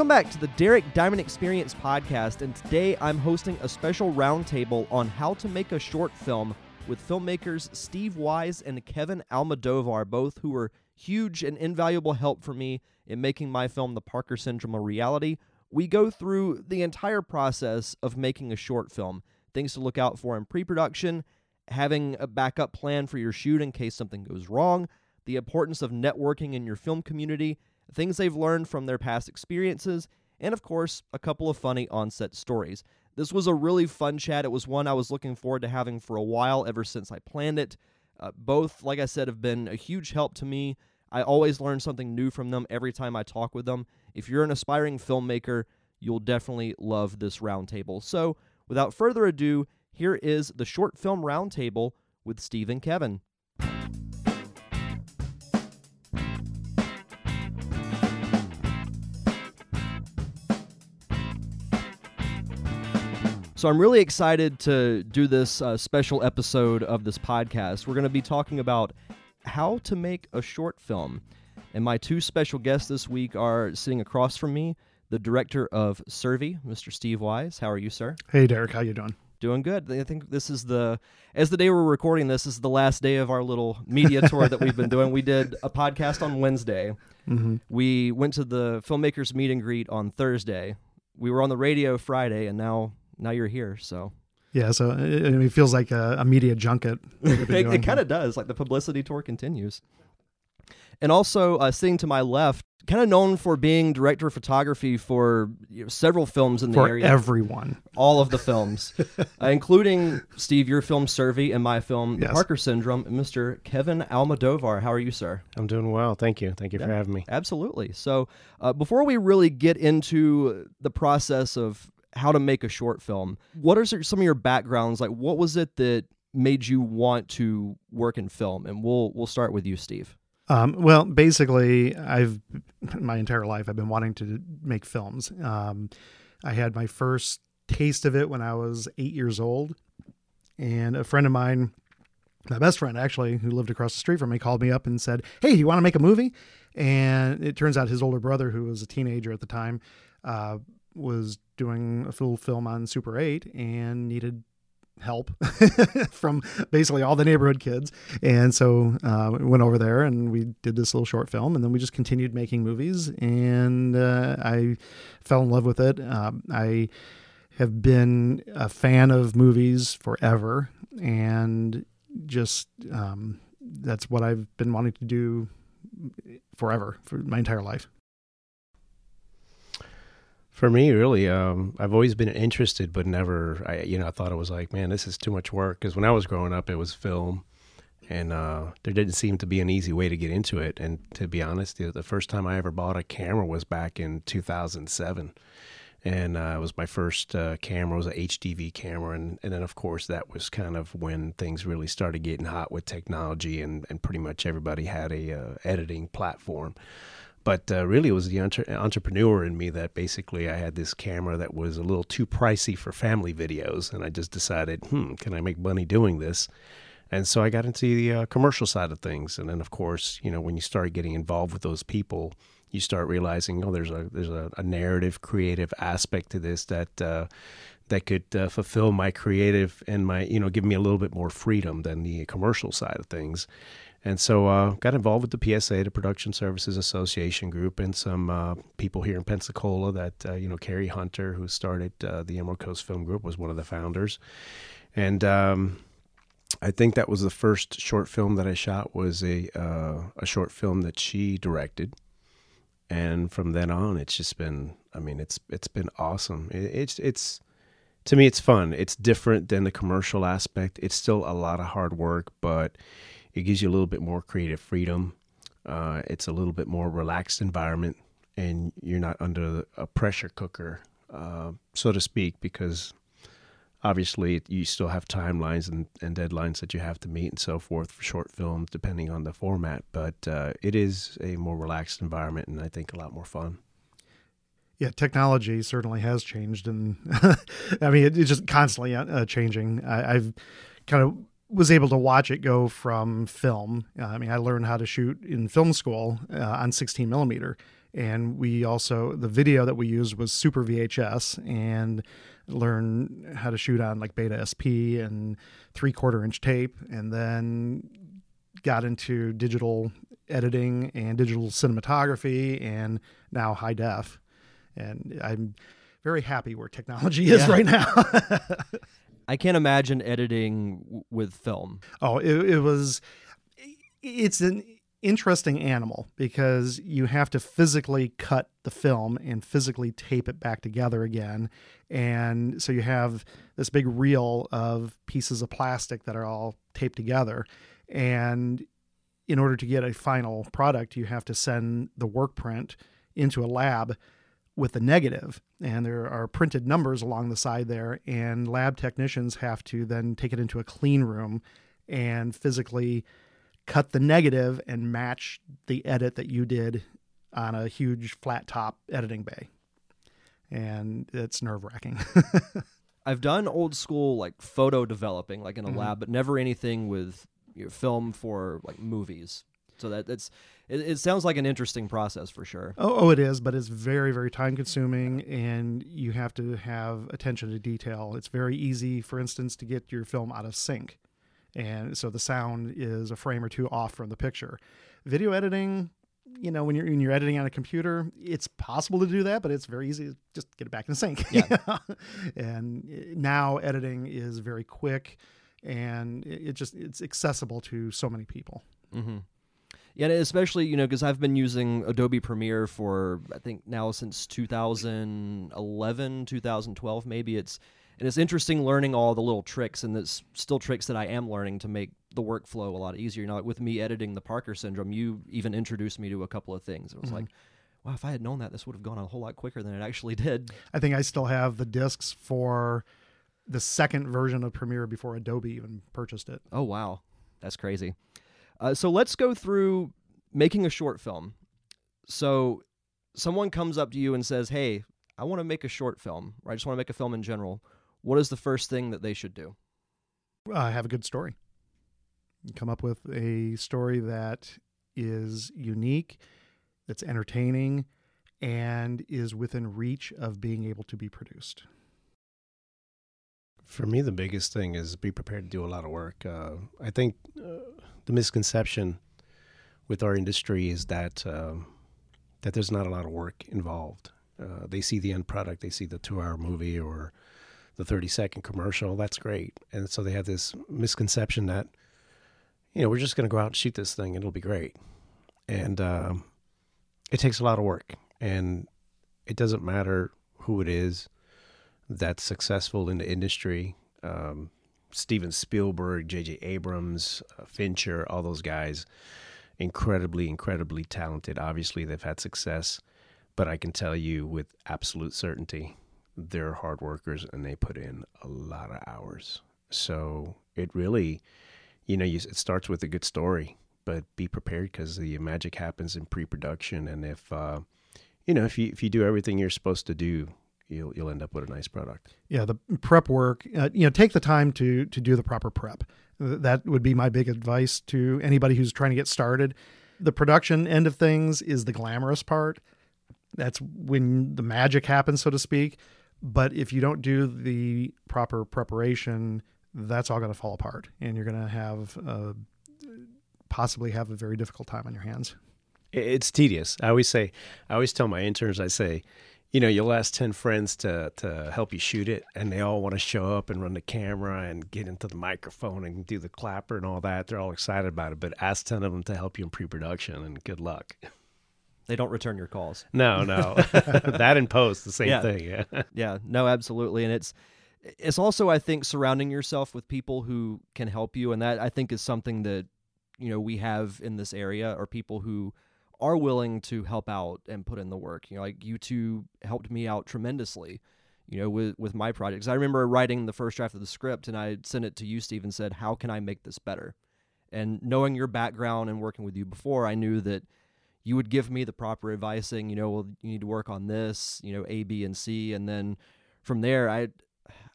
Welcome back to the Derek Diamond Experience podcast, and today I'm hosting a special roundtable on how to make a short film with filmmakers Steve Wise and Kevin Almodovar, both who were huge and invaluable help for me in making my film The Parker Syndrome a reality. We go through the entire process of making a short film, things to look out for in pre production, having a backup plan for your shoot in case something goes wrong, the importance of networking in your film community, things they've learned from their past experiences, and of course, a couple of funny on-set stories. This was a really fun chat. It was one I was looking forward to having for a while ever since I planned it. Uh, both, like I said, have been a huge help to me. I always learn something new from them every time I talk with them. If you're an aspiring filmmaker, you'll definitely love this roundtable. So, without further ado, here is the short film roundtable with Steve and Kevin. So I'm really excited to do this uh, special episode of this podcast. We're going to be talking about how to make a short film. And my two special guests this week are sitting across from me, the director of Survey, Mr. Steve Wise. How are you, sir? Hey, Derek. How you doing? Doing good. I think this is the, as the day we're recording this, is the last day of our little media tour that we've been doing. We did a podcast on Wednesday. Mm-hmm. We went to the filmmakers meet and greet on Thursday. We were on the radio Friday, and now now you're here. So Yeah, so it, it feels like a, a media junket. that it, kind of does. Like the publicity tour continues. And also, uh, sitting to my left, kind of known for being director of photography for you know, several films in the for area, everyone. all of the films, uh, including Steve, your film Survey, and my film The Yes. Parker Syndrome. and Mr. Kevin Almodovar, how are you, sir? I'm doing well. Thank you. Thank you for having me. Absolutely. So, uh, before we really get into the process of how to make a short film, what are some of your backgrounds? Like, what was it that made you want to work in film? And we'll we'll start with you, Steve. Um, well, basically, I've my entire life I've been wanting to make films. Um, I had my first taste of it when I was eight years old, and a friend of mine, my best friend actually, who lived across the street from me, called me up and said, "Hey, do you want to make a movie?" And it turns out his older brother, who was a teenager at the time, uh, was doing a full film on Super 8 and needed help from basically all the neighborhood kids. And so uh, we went over there and we did this little short film, and then we just continued making movies. And uh, I fell in love with it. Um, I have been a fan of movies forever, and just um, that's what I've been wanting to do forever for my entire life. For me, really, um, I've always been interested, but never, I, you know, I thought it was like, man, this is too much work. Because when I was growing up, it was film, and uh, there didn't seem to be an easy way to get into it. And to be honest, the, first time I ever bought a camera was back in 2007. And uh, it was my first uh, camera, it was an HDV camera. And, and then, of course, that was kind of when things really started getting hot with technology, and, and pretty much everybody had a uh, editing platform. But uh, really, it was the entre- entrepreneur in me that basically I had this camera that was a little too pricey for family videos, and I just decided, hmm, can I make money doing this? And so I got into the uh, commercial side of things, and then of course, you know, when you start getting involved with those people, you start realizing, oh, there's a there's a, a narrative, creative aspect to this that uh, that could uh, fulfill my creative and my, you know, give me a little bit more freedom than the commercial side of things. And so uh, got involved with the PSA, the Production Services Association group, and some uh, people here in Pensacola that, uh, you know, Carrie Hunter, who started uh, the Emerald Coast Film Group, was one of the founders. And um, I think that was the first short film that I shot was a, uh, a short film that she directed. And from then on, it's just been, I mean, it's it's been awesome. It, it's it's to me, it's fun. It's different than the commercial aspect. It's still a lot of hard work, but it gives you a little bit more creative freedom. Uh, it's a little bit more relaxed environment, and you're not under a pressure cooker, uh, so to speak, because obviously you still have timelines and, and deadlines that you have to meet and so forth for short films, depending on the format. But uh, it is a more relaxed environment, and I think a lot more fun. Yeah, technology certainly has changed, and I mean it, it's just constantly uh, changing. I, I've kind of was able to watch it go from film. Uh, I mean, I learned how to shoot in film school uh, on 16 millimeter, And we also the video that we used was Super VHS and learn how to shoot on like Beta SP and three quarter inch tape, and then got into digital editing and digital cinematography and now high def. And I'm very happy where technology is Yeah. right now. I can't imagine editing w- with film. oh, it, it was, it's an interesting animal because you have to physically cut the film and physically tape it back together again. And so you have this big reel of pieces of plastic that are all taped together. And in order to get a final product, you have to send the work print into a lab with the negative and there are printed numbers along the side there and lab technicians have to then take it into a clean room and physically cut the negative and match the edit that you did on a huge flat top editing bay and it's nerve wracking I've done old school like photo developing, like in a Mhm. lab, but never anything with you know, film for like movies. So that it's it, it sounds like an interesting process for sure. Oh, oh, it is, but it's very, very time consuming, and you have to have attention to detail. It's very easy, for instance, to get your film out of sync, and so the sound is a frame or two off from the picture. Video editing, you know, when you're when you're editing on a computer, it's possible to do that, but it's very easy to just get it back in sync. Yeah. and uh, now editing is very quick, and it it just it's accessible to so many people. Mm-hmm. Yeah, especially you know because I've been using Adobe Premiere for I think now since 2011, 2012 maybe. It's and it's interesting learning all the little tricks and it's still tricks that I am learning to make the workflow a lot easier. You know, like with me editing the Parker Syndrome, you even introduced me to a couple of things. It was Mhm. like, wow, if I had known that, this would have gone a whole lot quicker than it actually did. I think I still have the discs for the second version of Premiere before Adobe even purchased it. Oh wow, that's crazy. Uh, so let's go through making a short film. So someone comes up to you and says, "Hey, I want to make a short film, or I just want to make a film in general." What is the first thing that they should do? Uh, have a good story. Come up with a story that is unique, that's entertaining, and is within reach of being able to be produced. For me, the biggest thing is be prepared to do a lot of work. Uh, I think uh, the misconception with our industry is that um, that there's not a lot of work involved. Uh, they see the end product, they see the two-hour movie or the 30-second commercial. That's great, and so they have this misconception that you know we're just going to go out and shoot this thing, and it'll be great. And um, it takes a lot of work, and it doesn't matter who it is that's successful in the industry. Um, Steven Spielberg, J.J. Abrams, uh, Fincher, all those guys, incredibly, incredibly talented. Obviously, they've had success, but I can tell you with absolute certainty, they're hard workers and they put in a lot of hours. So it really, you know, you, it starts with a good story, but be prepared because the magic happens in pre-production, and if uh, you know, if you if you do everything you're supposed to do, you'll you'll end up with a nice product. Yeah, the prep work. Uh, you know, take the time to to do the proper prep. That would be my big advice to anybody who's trying to get started. The production end of things is the glamorous part. That's when the magic happens, so to speak. But if you don't do the proper preparation, that's all going to fall apart, and you're going to have uh, possibly have a very difficult time on your hands. It's tedious. I always say, I always tell my interns, I say, you know, you'll ask ten friends to to help you shoot it, and they all want to show up and run the camera and get into the microphone and do the clapper and all that. They're all excited about it, but ask ten of them to help you in pre-production, and good luck. They don't return your calls. No, no, that in post, the same Yeah. thing. Yeah. Yeah, no, absolutely, and it's it's also I think surrounding yourself with people who can help you, and that I think is something that you know we have in this area, are people who are willing to help out and put in the work. You know, like you two helped me out tremendously. You know, with with my projects, I remember writing the first draft of the script, and I sent it to you, Steve, and said, "How can I make this better?" And knowing your background and working with you before, I knew that you would give me the proper advising. You know, well, you need to work on this. You know, A, B, and C, and then from there, I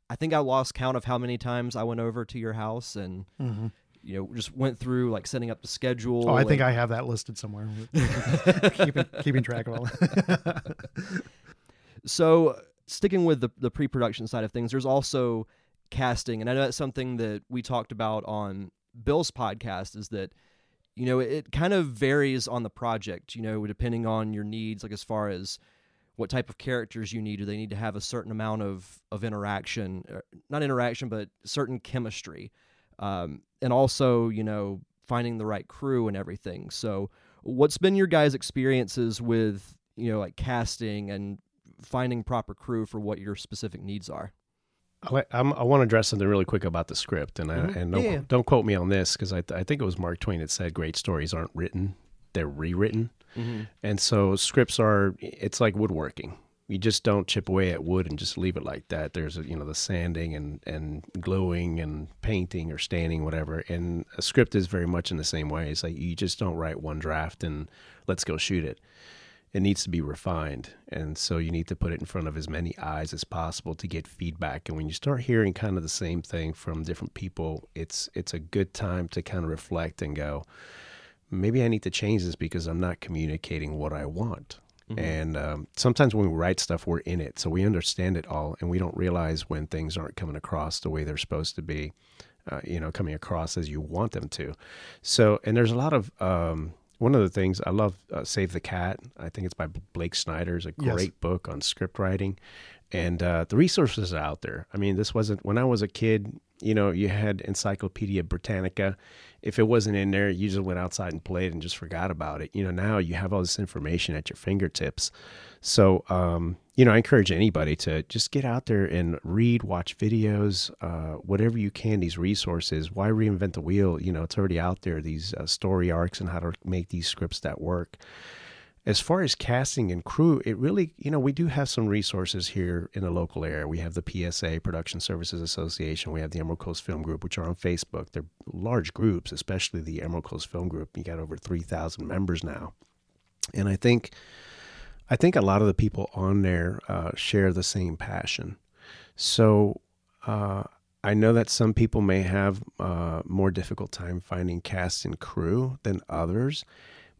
I think I lost count of how many times I went over to your house and Mm-hmm. You know just went through like setting up the schedule. Oh, I think I have that listed somewhere. keeping keeping track of all. So, sticking with the, the pre production side of things, there's also casting. And I know that's something that we talked about on Bill's podcast is that, you know, it, kind of varies on the project, you know, depending on your needs, like as far as what type of characters you need. Do they need to have a certain amount of, of interaction, or not interaction, but certain chemistry? Um, and also, you know, finding the right crew and everything. So, what's been your guys' experiences with, you know, like casting and finding proper crew for what your specific needs are. I, I'm, I want to address something really quick about the script, and Mhm. I, and don't, Yeah, don't quote me on this because I, I think it was Mark Twain that said great stories aren't written; they're rewritten. And so scripts are it's like woodworking. You just don't chip away at wood and just leave it like that. There's you know the sanding and and gluing and painting or staining whatever. And a script is very much in the same way. It's like you just don't write one draft and let's go shoot it. It needs to be refined. And so you need to put it in front of as many eyes as possible to get feedback. And when you start hearing kind of the same thing from different people, it's it's a good time to kind of reflect and go, maybe I need to change this because I'm not communicating what I want. And um, sometimes when we write stuff, we're in it, so we understand it all, and we don't realize when things aren't coming across the way they're supposed to be. Uh, you know, coming across as you want them to. So, and there's a lot of um, one of the things I love. Uh, Save the Cat. I think it's by Blake Snyder. It's a Yes. great book on script writing, and uh, the resources are out there. I mean, this wasn't when I was a kid. You know, you had Encyclopedia Britannica. If it wasn't in there, you just went outside and played and just forgot about it. You know, now you have all this information at your fingertips. So, um, you know, I encourage anybody to just get out there and read, watch videos, uh, whatever you can. These resources. Why reinvent the wheel? You know, it's already out there. These uh, story arcs and how to make these scripts that work. As far as casting and crew, it really, you know, we do have some resources here in the local area. We have the PSA, Production Services Association. We have the Emerald Coast Film Group, which are on Facebook. They're large groups, especially the Emerald Coast Film Group. You got over 3,000 members now. And I think, I think a lot of the people on there uh, share the same passion. So uh, I know that some people may have uh, more difficult time finding cast and crew than others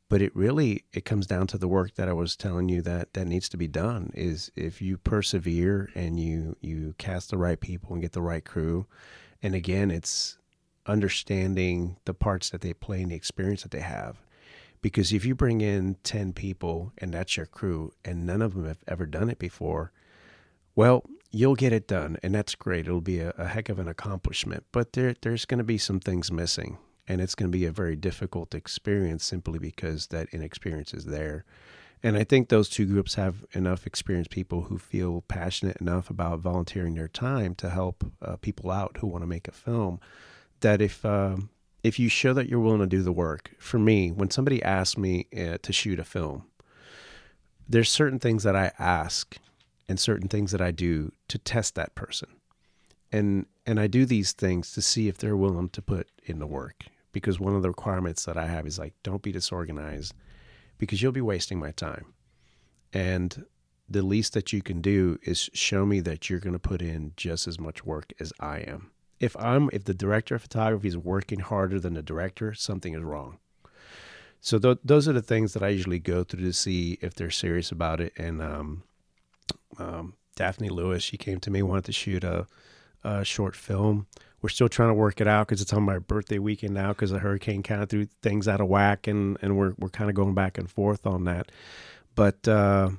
but it really it comes down to the work that I was telling you that that needs to be done is if you persevere and you you cast the right people and get the right crew and again it's understanding the parts that they play and the experience that they have. Because if you bring in 10 people and that's your crew and none of them have ever done it before well you'll get it done and that's great. It'll be a, a heck of an accomplishment but there there's going to be some things missing and it's going to be a very difficult experience simply because that inexperience is there. And I think those two groups have enough experienced people who feel passionate enough about volunteering their time to help uh, people out who want to make a film. That if um, if you show that you're willing to do the work, for me, when somebody asks me uh, to shoot a film, there's certain things that I ask and certain things that I do to test that person and and I do these things to see if they're willing to put in the work because one of the requirements that I have is like don't be disorganized because you'll be wasting my time. And the least that you can do is show me that you're going to put in just as much work as I am. If I'm if the director of photography is working harder than the director, something is wrong. So th- those are the things that I usually go through to see if they're serious about it. And um, um, Daphne Lewis, she came to me wanted to shoot a, a short film. We're still trying to work it out because it's on my birthday weekend now because the hurricane kind of threw things out of whack and, and we're we're kind of going back and forth on that. But uh,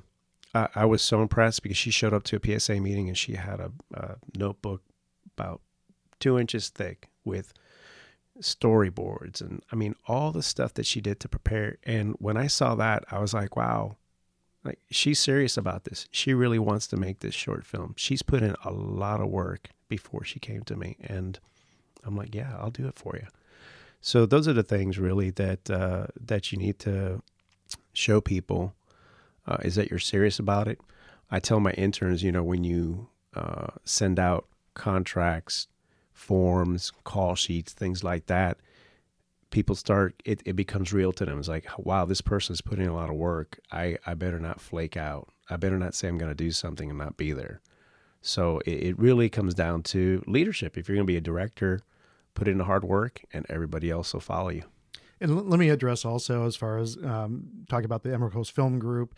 I, I was so impressed because she showed up to a PSA meeting and she had a, a notebook about two inches thick with storyboards and I mean all the stuff that she did to prepare. And when I saw that, I was like, wow, like she's serious about this. She really wants to make this short film. She's put in a lot of work before she came to me, and I'm like, yeah, I'll do it for you. So those are the things really that uh, that you need to show people uh, is that you're serious about it. I tell my interns, you know, when you uh, send out contracts, forms, call sheets, things like that, people start it, it becomes real to them. It's like, wow, this person's putting in a lot of work. I, I better not flake out. I better not say I'm going to do something and not be there. So it, it really comes down to leadership. If you're going to be a director, put in the hard work, and everybody else will follow you. And l- let me address also as far as um, talk about the Emerald Coast Film Group.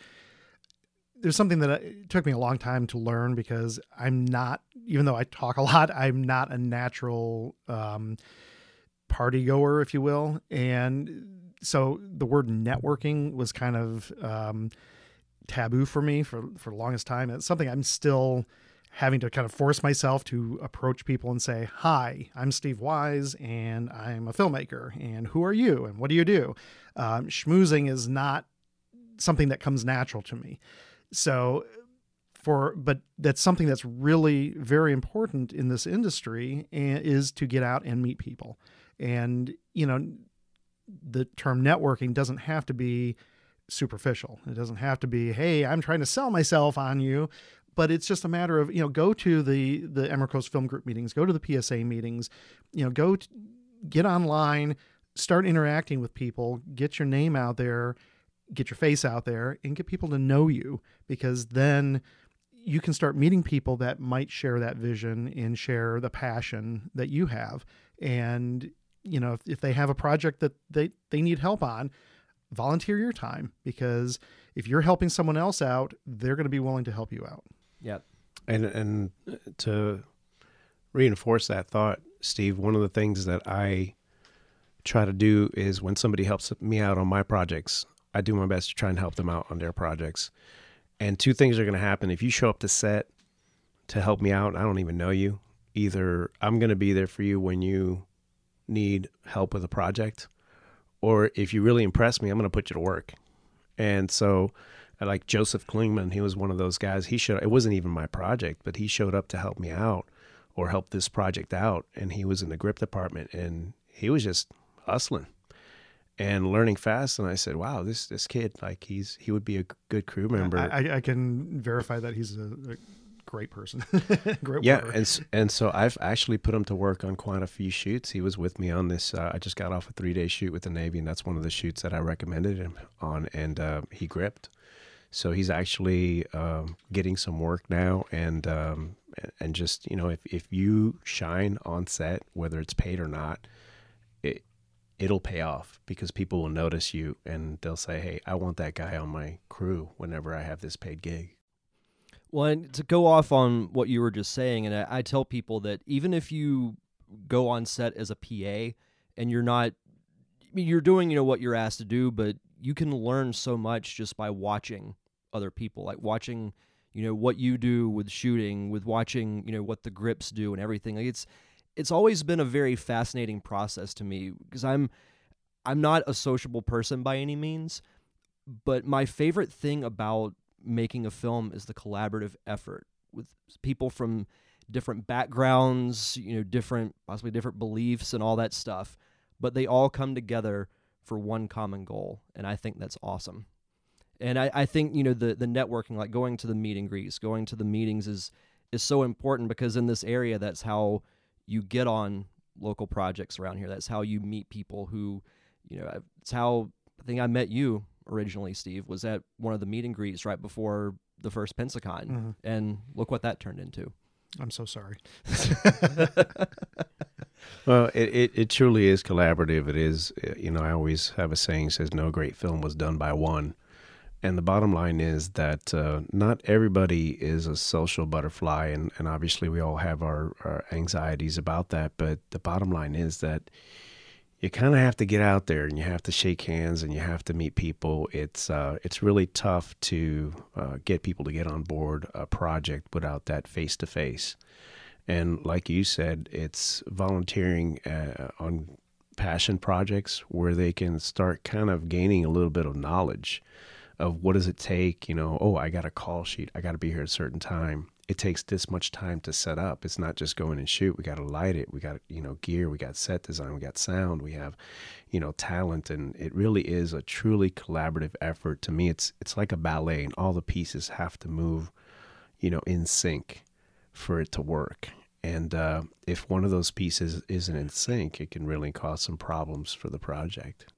There's something that I, took me a long time to learn because I'm not, even though I talk a lot, I'm not a natural um, party goer, if you will. And so the word networking was kind of um, taboo for me for for the longest time. It's something I'm still having to kind of force myself to approach people and say, "Hi, I'm Steve Wise, and I'm a filmmaker. And who are you? And what do you do?" Um, schmoozing is not something that comes natural to me. So, for but that's something that's really very important in this industry and is to get out and meet people. And you know, the term networking doesn't have to be superficial. It doesn't have to be, "Hey, I'm trying to sell myself on you." But it's just a matter of you know go to the the Emerald Film Group meetings, go to the PSA meetings, you know go get online, start interacting with people, get your name out there, get your face out there, and get people to know you because then you can start meeting people that might share that vision and share the passion that you have. And you know if, if they have a project that they they need help on volunteer your time because if you're helping someone else out they're going to be willing to help you out Yep. And and to reinforce that thought, Steve, one of the things that I try to do is when somebody helps me out on my projects, I do my best to try and help them out on their projects. And two things are going to happen if you show up to set to help me out. I don't even know you. Either I'm going to be there for you when you need help with a project, or if you really impress me, I'm going to put you to work. And so like Joseph Klingman, he was one of those guys. He showed it wasn't even my project, but he showed up to help me out or help this project out, and he was in the grip department, and he was just hustling and learning fast. And I said, "Wow, this this kid, like he's he would be a good crew member." I, I can verify that he's a, a great person. great yeah, and and so I've actually put him to work on quite a few shoots. He was with me on this. Uh, I just got off a three day shoot with the Navy, and that's one of the shoots that I recommended him on, and uh, he gripped. So he's actually um, getting some work now, and um, and just you know, if if you shine on set, whether it's paid or not, it it'll pay off because people will notice you and they'll say, "Hey, I want that guy on my crew whenever I have this paid gig." Well, to go off on what you were just saying, and I, I tell people that even if you go on set as a PA and you're not, I mean, you're doing you know what you're asked to do, but you can learn so much just by watching other people, like watching, you know, what you do with shooting, with watching, you know, what the grips do and everything. Like it's it's always been a very fascinating process to me because I'm I'm not a sociable person by any means, but my favorite thing about making a film is the collaborative effort with people from different backgrounds, you know, different possibly different beliefs and all that stuff, but they all come together for one common goal, and I think that's awesome. And I, I think you know the the networking, like going to the meet and greets, going to the meetings, is is so important because in this area, that's how you get on local projects around here. That's how you meet people who, you know, it's how I think I met you originally, Steve, was at one of the meet and greets right before the first Pensacon, mm-hmm. and look what that turned into. I'm so sorry. well, it, it, it, truly is collaborative. It is, you know, I always have a saying says, no great film was done by one. And the bottom line is that uh, not everybody is a social butterfly, and, and obviously we all have our, our anxieties about that. But the bottom line is that you kind of have to get out there and you have to shake hands and you have to meet people. It's uh, it's really tough to uh, get people to get on board a project without that face to face. And like you said, it's volunteering uh, on passion projects where they can start kind of gaining a little bit of knowledge of what does it take, you know, oh, I got a call sheet, I got to be here at a certain time. It takes this much time to set up. It's not just going and shoot. We got to light it. We got, you know, gear. We got set design. We got sound. We have, you know, talent. And it really is a truly collaborative effort. To me, it's it's like a ballet, and all the pieces have to move, you know, in sync for it to work. And uh, if one of those pieces isn't in sync, it can really cause some problems for the project.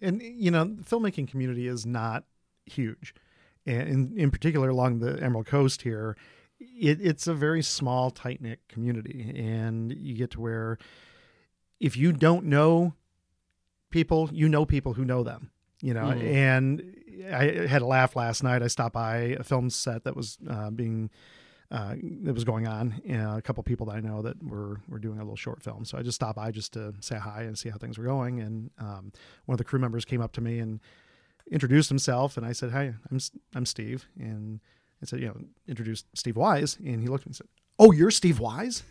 And you know, the filmmaking community is not huge. And in, in particular, along the Emerald Coast here, it, it's a very small, tight knit community. And you get to where if you don't know people, you know people who know them. You know, Mhm. and I had a laugh last night. I stopped by a film set that was uh, being uh, that was going on. Uh, a couple people that I know that were were doing a little short film. So I just stopped by just to say hi and see how things were going. And um, one of the crew members came up to me and introduced himself, and I said, "Hi, I'm S- I'm Steve." And I said, "You know, introduced Steve Wise." And he looked at me and said, "Oh, you're Steve Wise."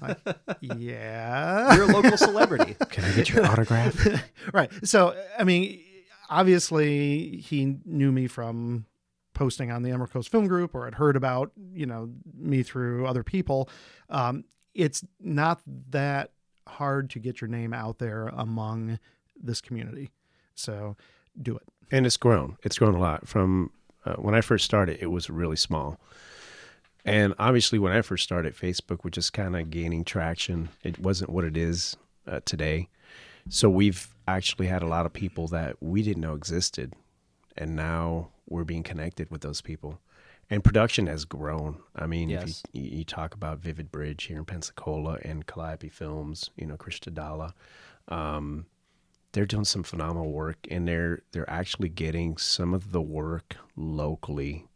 Like, yeah. You're a local celebrity. Can I get your autograph? right. So, I mean, obviously, he knew me from posting on the Emerald Coast Film Group or had heard about, you know, me through other people. Um, it's not that hard to get your name out there among this community. So, do it. and it's grown. It's grown a lot. From uh, when I first started, it was really small. And obviously, when I first started, Facebook was just kind of gaining traction. It wasn't what it is uh, today. So we've actually had a lot of people that we didn't know existed, and now we're being connected with those people. And production has grown. I mean, Yes. if you, you talk about Vivid Bridge here in Pensacola and Calliope Films, you know, Krista Dalla, um, they're doing some phenomenal work, and they're they're actually getting some of the work locally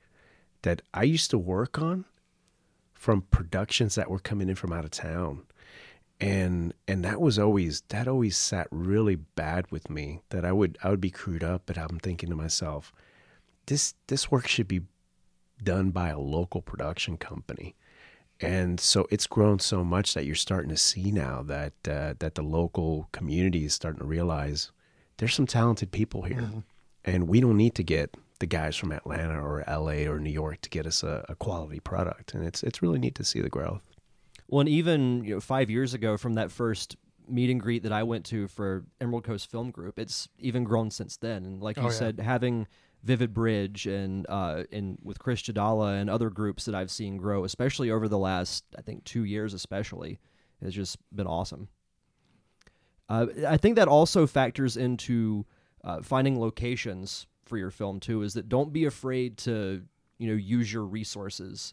that I used to work on from productions that were coming in from out of town and and that was always that always sat really bad with me that I would I would be crewed up but I'm thinking to myself this this work should be done by a local production company. And so it's grown so much that you're starting to see now that uh, that the local community is starting to realize there's some talented people here. And we don't need to get the guys from Atlanta or LA or New York to get us a, a quality product. And it's it's really neat to see the growth Well, and even you know, five years ago, from that first meet and greet that I went to for Emerald Coast Film Group, it's even grown since then. And like you Oh, yeah. said, having Vivid Bridge and uh, and with Chris Chadala and other groups that I've seen grow, especially over the last I think two years, especially, has just been awesome. Uh, I think that also factors into uh, finding locations for your film too. Is that don't be afraid to you know use your resources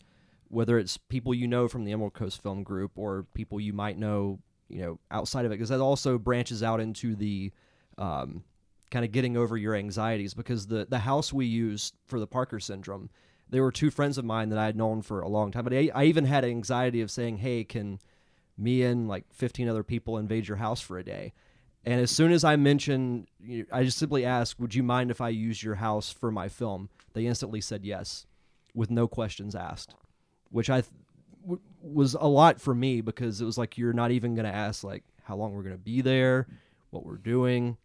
whether it's people you know from the Emerald Coast Film Group or people you might know, you know, outside of it, because that also branches out into the um, kind of getting over your anxieties. Because the the house we used for the Parker syndrome, they were two friends of mine that I had known for a long time. But I, I even had anxiety of saying, "Hey, can me and like 15 other people invade your house for a day?" And as soon as I mentioned, I just simply asked, "Would you mind if I use your house for my film?" They instantly said yes, with no questions asked which I th- w- was a lot for me because it was like you're not even going to ask like how long we're going to be there, what we're doing.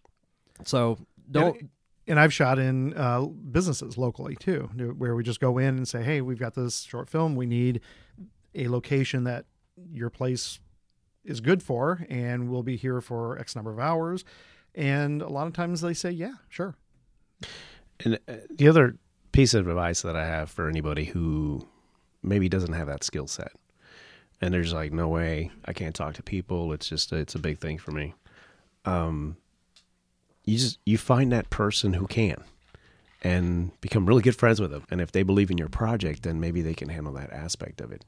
So don't and I've shot in uh, businesses locally too, where we just go in and say, "Hey, we've got this short film. We need a location that your place is good for, and we'll be here for X number of hours." And a lot of times they say, "Yeah, sure." And uh, the other piece of advice that I have for anybody who maybe doesn't have that skill set, and there's like no way I can't talk to people. It's just it's a big thing for me. Um, you just you find that person who can, and become really good friends with them. And if they believe in your project, then maybe they can handle that aspect of it.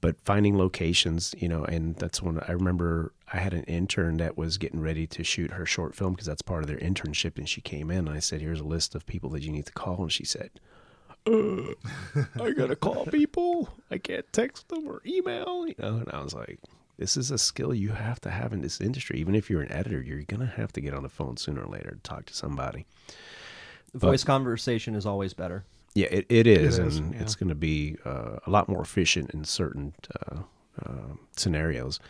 But finding locations, you know, and that's when I remember I had an intern that was getting ready to shoot her short film because that's part of their internship. And she came in and I said, Here's a list of people that you need to call. And she said, uh, I gotta call people. I can't text them or email, you know. And I was like, This is a skill you have to have in this industry. Even if you're an editor, you're gonna have to get on the phone sooner or later to talk to somebody. voice conversation is always better. Yeah, it, it is, is, and yeah. it's going to be uh, a lot more efficient in certain uh, uh, scenarios.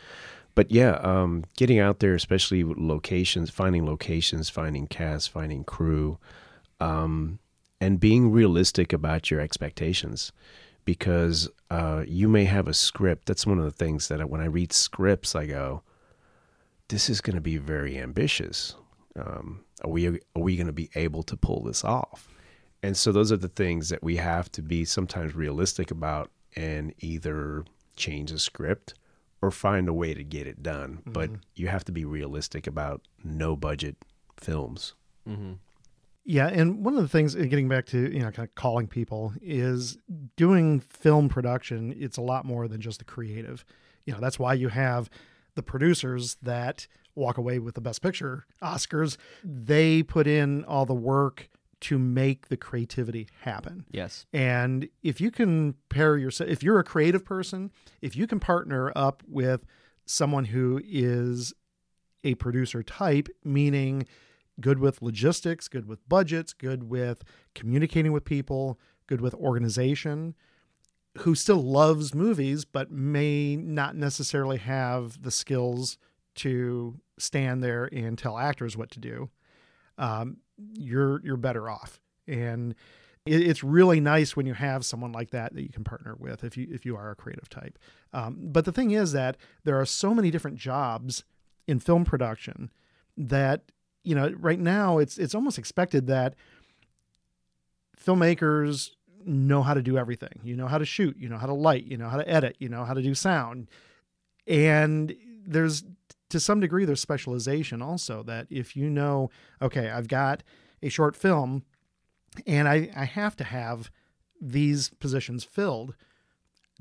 But yeah, um, getting out there, especially with locations, finding locations, finding cast, finding crew, um, and being realistic about your expectations, because uh, you may have a script. That's one of the things that I, when I read scripts, I go, "This is going to be very ambitious. Um, are we are we going to be able to pull this off?" And so those are the things that we have to be sometimes realistic about and either change the script or find a way to get it done. But you have to be realistic about no budget films. Mm-hmm. Yeah, and one of the things, uh, getting back to you know, kind of calling people, is doing film production. It's a lot more than just the creative. You know, that's why you have the producers that walk away with the Best Picture Oscars, they put in all the work to make the creativity happen. Yes. And if you can pair yourself, if you're a creative person, if you can partner up with someone who is a producer type, meaning good with logistics, good with budgets, good with communicating with people, good with organization, who still loves movies but may not necessarily have the skills to stand there and tell actors what to do, um, you're you're better off. And it, it's really nice when you have someone like that that you can partner with if you if you are a creative type. Um, but the thing is that there are so many different jobs in film production that you know right now it's it's almost expected that filmmakers know how to do everything. You know how to shoot, you know how to light, you know how to edit, you know how to do sound. And there's to some degree there's specialization also that if you know, okay, I've got a short film and I, I have to have these positions filled,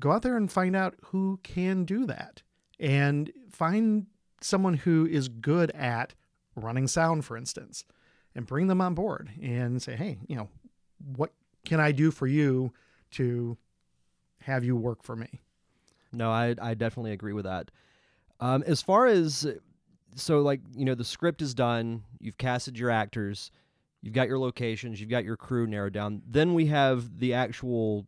go out there and find out who can do that. And find someone who is good at running sound, for instance, and bring them on board and say, hey, you know, what can I do for you to have you work for me? No, I I definitely agree with that. Um, as far as so like you know the script is done, you've casted your actors, you've got your locations, you've got your crew narrowed down. Then we have the actual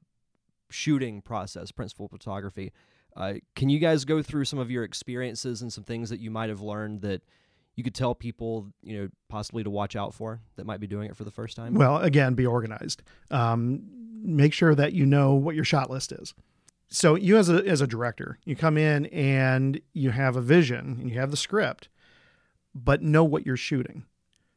shooting process, principal photography. Uh, can you guys go through some of your experiences and some things that you might have learned that you could tell people, you know, possibly to watch out for that might be doing it for the first time? Well, again, be organized. Um, make sure that you know what your shot list is. So you as a as a director, you come in and you have a vision and you have the script, but know what you're shooting.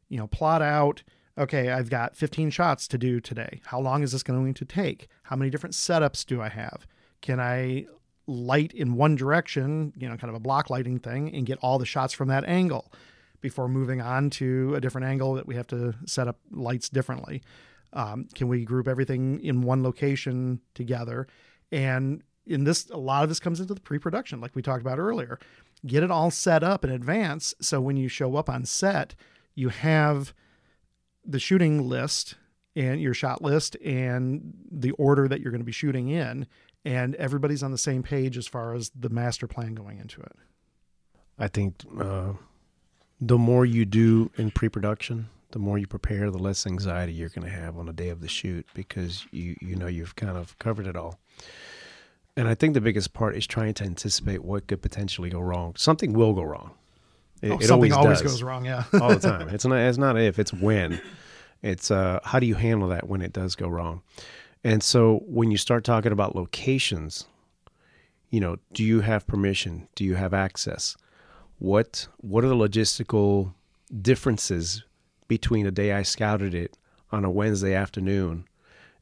You know, plot out. Okay, I've got 15 shots to do today. How long is this going to take? How many different setups do I have? Can I light in one direction, you know, kind of a block lighting thing, and get all the shots from that angle before moving on to a different angle that we have to set up lights differently. Um, can we group everything in one location together? And in this, a lot of this comes into the pre-production, like we talked about earlier. Get it all set up in advance, so when you show up on set, you have the shooting list and your shot list and the order that you're going to be shooting in and everybody's on the same page as far as the master plan going into it. I think uh, the more you do in pre-production, the more you prepare, the less anxiety you're going to have on the day of the shoot because you you know you've kind of covered it all. And I think the biggest part is trying to anticipate what could potentially go wrong. Something will go wrong. It, oh, something always, always goes wrong, yeah. all the time. It's not it's not if, it's when. It's uh, how do you handle that when it does go wrong? And so when you start talking about locations, you know, do you have permission? Do you have access? What what are the logistical differences between a day I scouted it on a Wednesday afternoon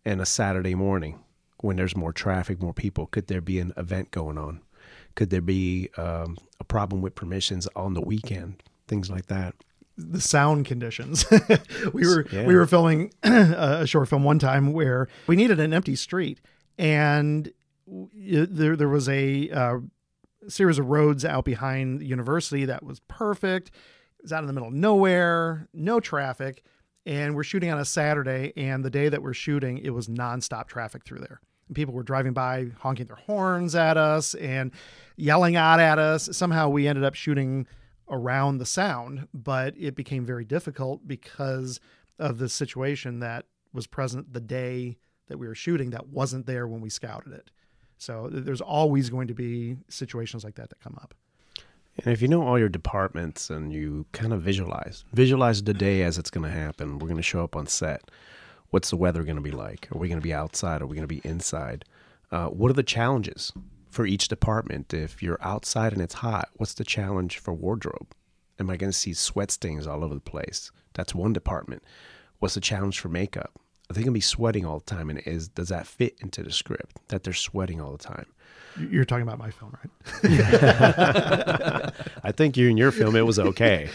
and a Saturday morning when there's more traffic, more people? Could there be an event going on? Could there be um, a problem with permissions on the weekend? Things like that the sound conditions. we were yeah. we were filming a short film one time where we needed an empty street, and there there was a uh, series of roads out behind the university that was perfect. It was out in the middle of nowhere, no traffic, and we're shooting on a Saturday. And the day that we're shooting, it was nonstop traffic through there. And people were driving by, honking their horns at us and yelling out at us. Somehow, we ended up shooting around the sound, but it became very difficult because of the situation that was present the day that we were shooting that wasn't there when we scouted it. So there's always going to be situations like that that come up. And if you know all your departments and you kind of visualize, visualize the day as it's going to happen. We're going to show up on set. What's the weather going to be like? Are we going to be outside? Are we going to be inside? Uh, what are the challenges? For each department. If you're outside and it's hot, what's the challenge for wardrobe? Am I going to see sweat stains all over the place? That's one department. What's the challenge for makeup? Are they going to be sweating all the time? And is does that fit into the script that they're sweating all the time? You're talking about my film, right? I think you in your film it was okay.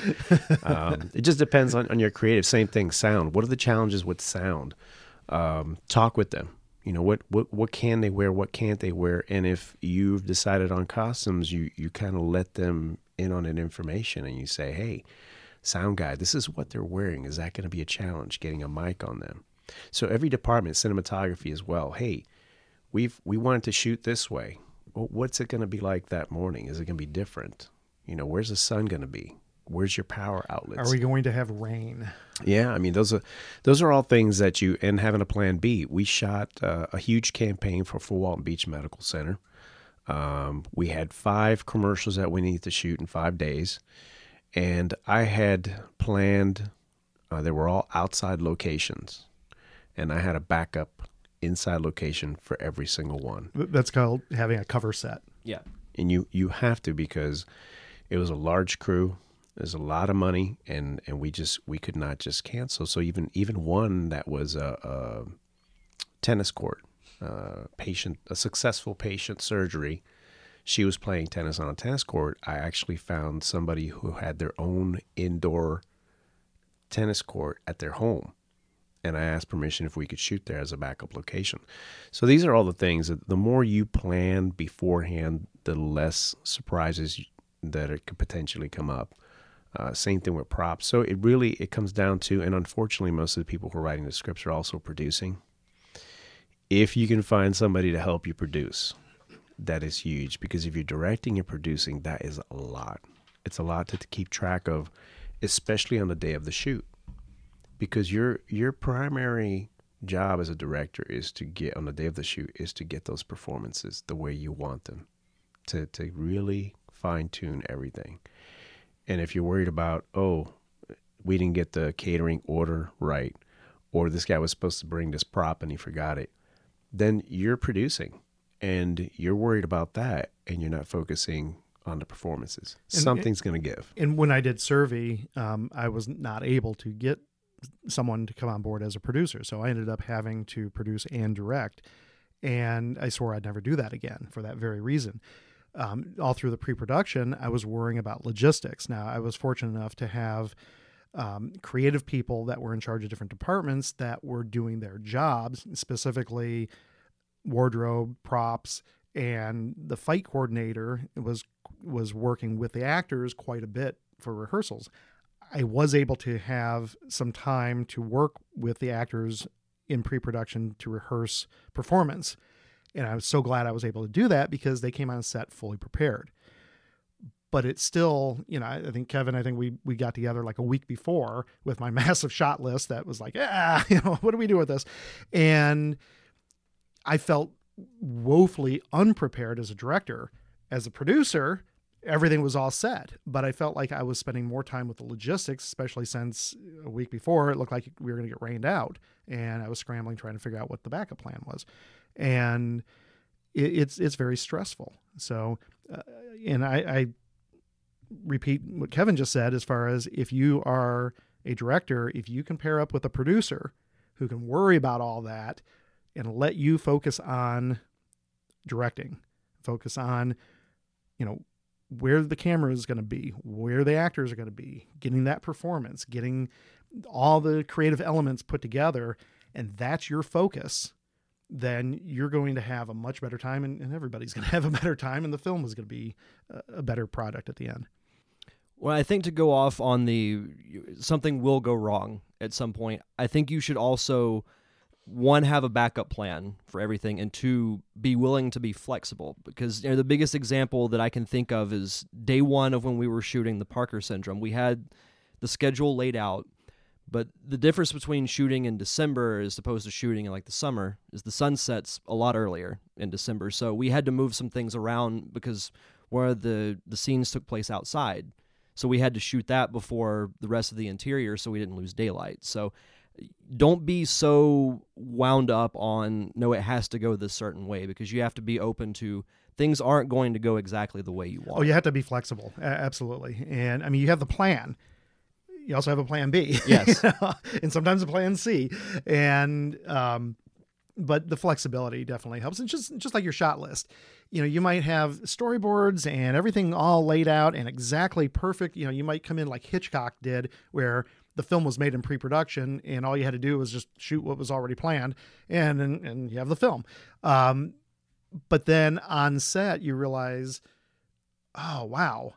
Um, it just depends on, on your creative. Same thing, sound. What are the challenges with sound? Um, talk with them You know what what what can they wear, what can't they wear, and if you've decided on costumes, you you kind of let them in on that information, and you say, hey, sound guy, this is what they're wearing. Is that going to be a challenge getting a mic on them? So every department, cinematography as well. Hey, we've we wanted to shoot this way. Well, what's it going to be like that morning? Is it going to be different? You know, where's the sun going to be? Where's your power outlets? Are we going to have rain? Yeah, I mean those are those are all things that you and having a plan B. We shot uh, a huge campaign for Fort Walton Beach Medical Center. Um, we had five commercials that we needed to shoot in five days, and I had planned. Uh, they were all outside locations, and I had a backup inside location for every single one. That's called having a cover set. Yeah. And you you have to because it was a large crew. There's a lot of money, and and we just we could not just cancel. So even even one that was a, a tennis court uh, patient, a successful patient surgery. She was playing tennis on a tennis court. I actually found somebody who had their own indoor tennis court at their home and I asked permission if we could shoot there as a backup location. So these are all the things that the more you plan beforehand, the less surprises that it could potentially come up. Uh, same thing with props. So it really it comes down to, and unfortunately, most of the people who are writing the scripts are also producing. If you can find somebody to help you produce, that is huge because if you're directing and producing, that is a lot. It's a lot to, to keep track of, especially on the day of the shoot because your your primary job as a director is to get on the day of the shoot is to get those performances the way you want them to to really fine tune everything and if you're worried about oh we didn't get the catering order right or this guy was supposed to bring this prop and he forgot it then you're producing and you're worried about that and you're not focusing on the performances And- something's going to give And when I did Survey, um, I was not able to get someone to come on board as a producer. So I ended up having to produce and direct. And I swore I'd never do that again for that very reason. Um, all through the pre production, I was worrying about logistics. Now, I was fortunate enough to have um, creative people that were in charge of different departments that were doing their jobs, specifically wardrobe, props, and the fight coordinator was was working with the actors quite a bit for rehearsals. I was able to have some time to work with the actors in pre-production to rehearse performance. And I was so glad I was able to do that because they came on set fully prepared. But it's still, you know, I think Kevin, I think we we got together like a week before with my massive shot list that was like, ah, you know, what do we do with this? And I felt woefully unprepared as a director. As a producer, everything was all set, but I felt like I was spending more time with the logistics, especially since a week before it looked like we were going to get rained out, and I was scrambling trying to figure out what the backup plan was, and it, it's it's very stressful. So, uh, and I, I repeat what Kevin just said as far as if you are a director, if you can pair up with a producer who can worry about all that and let you focus on directing, focus on, you know, where the camera is going to be, where the actors are going to be, getting that performance, getting all the creative elements put together, and that's your focus, then you're going to have a much better time, and, and everybody's going to have a better time, and the film is going to be a, a better product at the end. Well, I think to go off on the something will go wrong at some point. I think you should also one have a backup plan for everything and two be willing to be flexible because you know the biggest example that I can think of is day 1 of when we were shooting the Parker syndrome. We had the schedule laid out, but the difference between shooting in December as opposed to shooting in like the summer is the sun sets a lot earlier in December. So we had to move some things around because where the the scenes took place outside. So we had to shoot that before the rest of the interior so we didn't lose daylight. So don't be so wound up on no it has to go this certain way because you have to be open to things aren't going to go exactly the way you want. Oh, you have to be flexible, absolutely. And I mean, you have the plan. You also have a plan B. Yes. you know, and sometimes a plan C. And um, but the flexibility definitely helps. And just just like your shot list, you know, you might have storyboards and everything all laid out and exactly perfect. You know, you might come in like Hitchcock did, where the film was made in pre-production and all you had to do was just shoot what was already planned and and, and you have the film um, but then on set you realize oh wow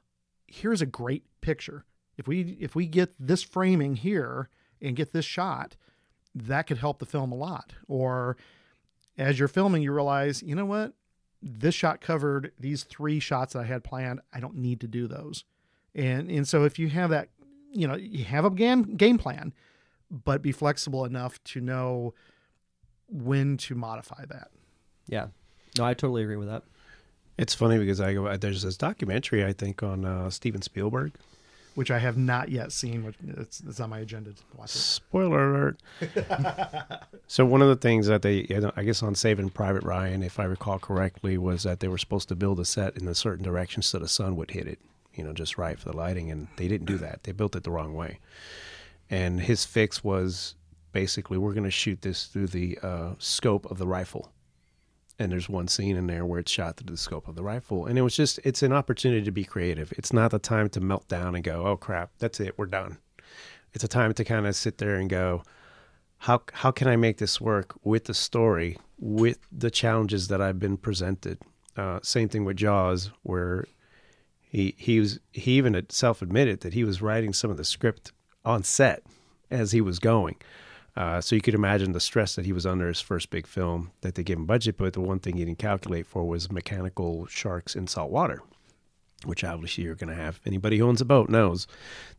here's a great picture if we if we get this framing here and get this shot that could help the film a lot or as you're filming you realize you know what this shot covered these three shots that i had planned i don't need to do those and and so if you have that you know you have a game game plan but be flexible enough to know when to modify that Yeah. No, I totally agree with that. It's funny because I go. There's this documentary I think on uh, Steven Spielberg. Which i have not yet seen which it's, it's on my agenda to watch it Spoiler alert. so one of the things that they, I guess on Saving Private Ryan, if I recall correctly, was that they were supposed to build a set in a certain direction so the sun would hit it, you know, just right for the lighting, and they didn't do that. They built it the wrong way. And his fix was basically we're going to shoot this through the uh, scope of the rifle. And there's one scene in there where it's shot through the scope of the rifle, and it was just it's an opportunity to be creative. It's not the time to melt down and go, oh crap, that's it, we're done. It's a time to kind of sit there and go, how how can I make this work with the story, with the challenges that I've been presented? Uh, same thing with Jaws, where he he was he even self admitted that he was writing some of the script on set as he was going. Uh, so you could imagine the stress that he was under his first big film that they gave him budget, but the one thing he didn't calculate for was mechanical sharks in salt water which obviously you're going to have. Anybody who owns a boat knows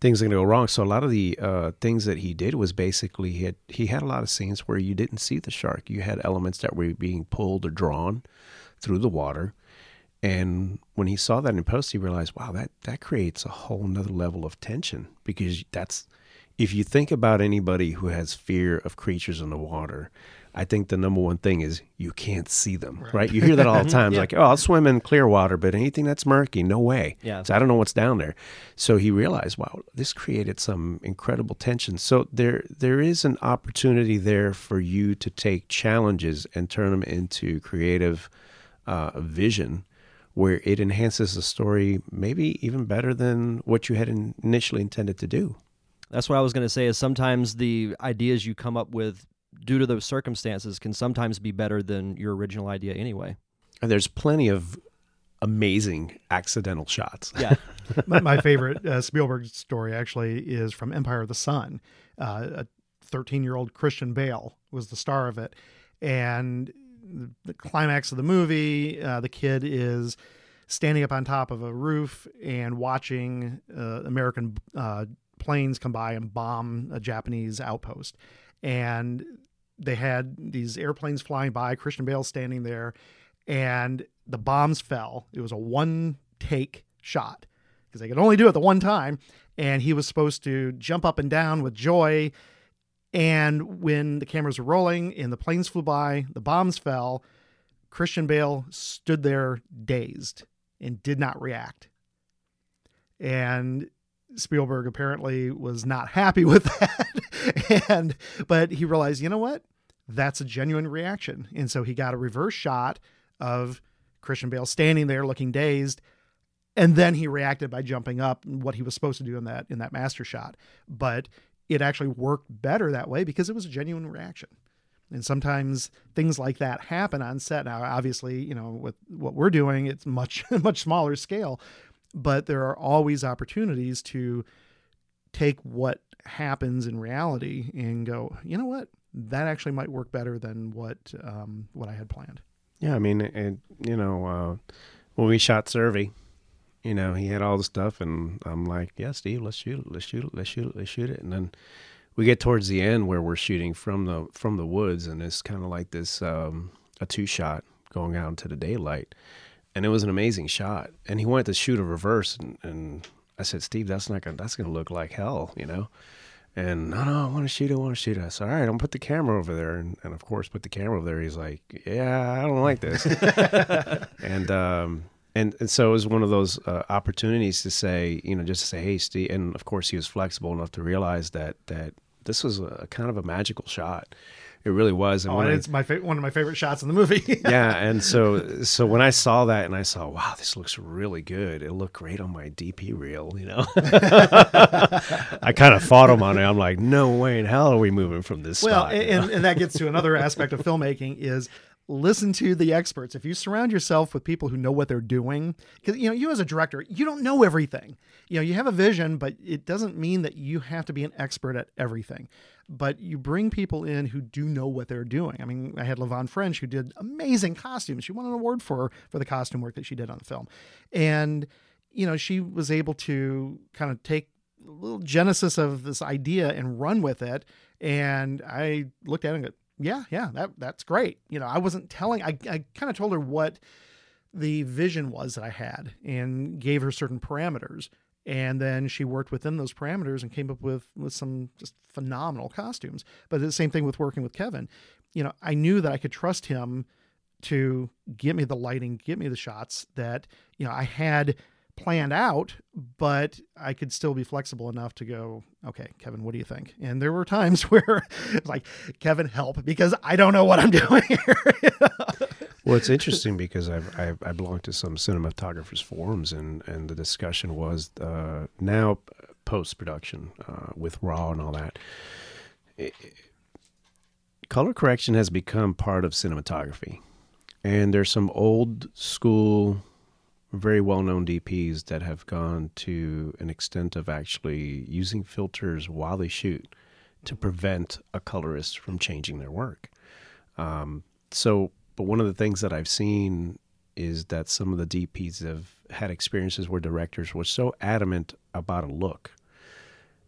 things are going to go wrong. So a lot of the uh, things that he did was basically he had he had a lot of scenes where you didn't see the shark. You had elements that were being pulled or drawn through the water. And when he saw that in post, he realized, wow, that that creates a whole nother level of tension because that's if you think about anybody who has fear of creatures in the water, I think the number one thing is you can't see them, right? You hear that all the time. It's Like, oh, I'll swim in clear water, but anything that's murky, no way. Yeah. So I don't know what's down there. So he realized, wow, this created some incredible tension. So there, there is an opportunity there for you to take challenges and turn them into creative uh, vision, where it enhances the story, maybe even better than what you had in- initially intended to do. That's what I was going to say. Is sometimes the ideas you come up with due to those circumstances can sometimes be better than your original idea anyway. And there's plenty of amazing accidental shots. Yeah. my, my favorite uh, Spielberg story actually is from Empire of the Sun. Uh, a 13 year old Christian Bale was the star of it. And the climax of the movie, uh, the kid is standing up on top of a roof and watching uh, American uh, planes come by and bomb a Japanese outpost. And they had these airplanes flying by, Christian Bale standing there, and the bombs fell. It was a one take shot because they could only do it the one time. And he was supposed to jump up and down with joy. And when the cameras were rolling and the planes flew by, the bombs fell, Christian Bale stood there dazed and did not react. And Spielberg apparently was not happy with that. and but he realized, you know what? That's a genuine reaction. And so he got a reverse shot of Christian Bale standing there looking dazed. And then he reacted by jumping up what he was supposed to do in that in that master shot. But it actually worked better that way because it was a genuine reaction. And sometimes things like that happen on set. Now, obviously, you know, with what we're doing, it's much, much smaller scale, but there are always opportunities to take what happens in reality and go, you know what, that actually might work better than what um, what I had planned. Yeah, I mean, it, you know, uh, when we shot Survey, you know, he had all the stuff, and I'm like, yeah, Steve, let's shoot it, let's shoot it, let's shoot it, let's shoot it, and then we get towards the end where we're shooting from the from the woods, and it's kind of like this um, a two shot going out into the daylight, and it was an amazing shot. And he wanted to shoot a reverse, and, and I said, Steve, that's not gonna that's gonna look like hell, you know. And no, no, I want to shoot it. I want to shoot it. I said, all right, I'm gonna put the camera over there, and, and of course, put the camera over there. He's like, yeah, I don't like this, and um, and and so it was one of those uh, opportunities to say, you know, just to say, hey, Steve, and of course, he was flexible enough to realize that that this was a kind of a magical shot, It really was. And Oh, and I- it's my fa- one of my favorite shots in the movie. yeah, and so so when I saw that and I saw, wow, this looks really good. It looked great on my DP reel, you know. I kind of fought him on it. I'm like, no way in hell are we moving from this well, spot. and, and that gets to another aspect of filmmaking is listen to the experts. If you surround yourself with people who know what they're doing, because you know you as a director, you don't know everything. You know you have a vision, but it doesn't mean that you have to be an expert at everything. But you bring people in who do know what they're doing. I mean, I had Levon French who did amazing costumes. She won an award for for the costume work that she did on the film, and you know she was able to kind of take a little genesis of this idea and run with it. And I looked at it and go, yeah, yeah, that that's great. You know, I wasn't telling. I I kind of told her what the vision was that I had and gave her certain parameters. And then she worked within those parameters and came up with with some just phenomenal costumes. But the same thing with working with Kevin. You know, I knew that I could trust him to get me the lighting, get me the shots that, you know, I had planned out, but I could still be flexible enough to go, okay, Kevin, what do you think? And there were times where it's like, Kevin, help, because I don't know what I'm doing here. Well, it's interesting because I've, I've I belong to some cinematographers forums, and and the discussion was uh, now post production uh, with raw and all that. It- color correction has become part of cinematography, and there's some old school, very well known DPs that have gone to an extent of actually using filters while they shoot to prevent a colorist from changing their work. Um, so, but one of the things that I've seen is that some of the DPs have had experiences where directors were so adamant about a look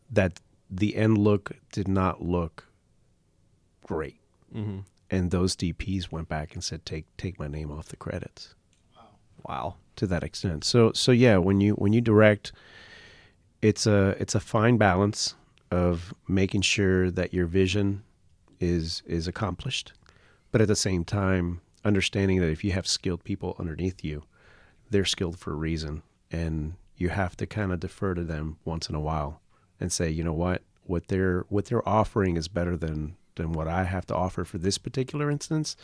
that the end look did not look great. Mm-hmm. And those DPs went back and said, "Take take my name off the credits." Wow. to that extent. So so yeah, when you when you direct, it's a it's a fine balance of making sure that your vision is is accomplished, but at the same time understanding that if you have skilled people underneath you, they're skilled for a reason, and you have to kind of defer to them once in a while and say, you know what, what they're what they're offering is better than than what I have to offer for this particular instance.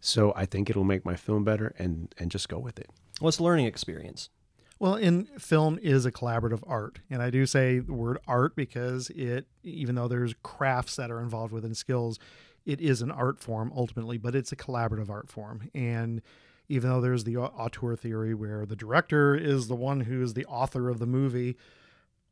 So I think it'll make my film better, and and just go with it. What's the learning experience? Well, in film is a collaborative art, and I do say the word art because it, even though there's crafts that are involved within skills, it is an art form ultimately, but it's a collaborative art form. And even though there's the au- auteur theory where the director is the one who is the author of the movie,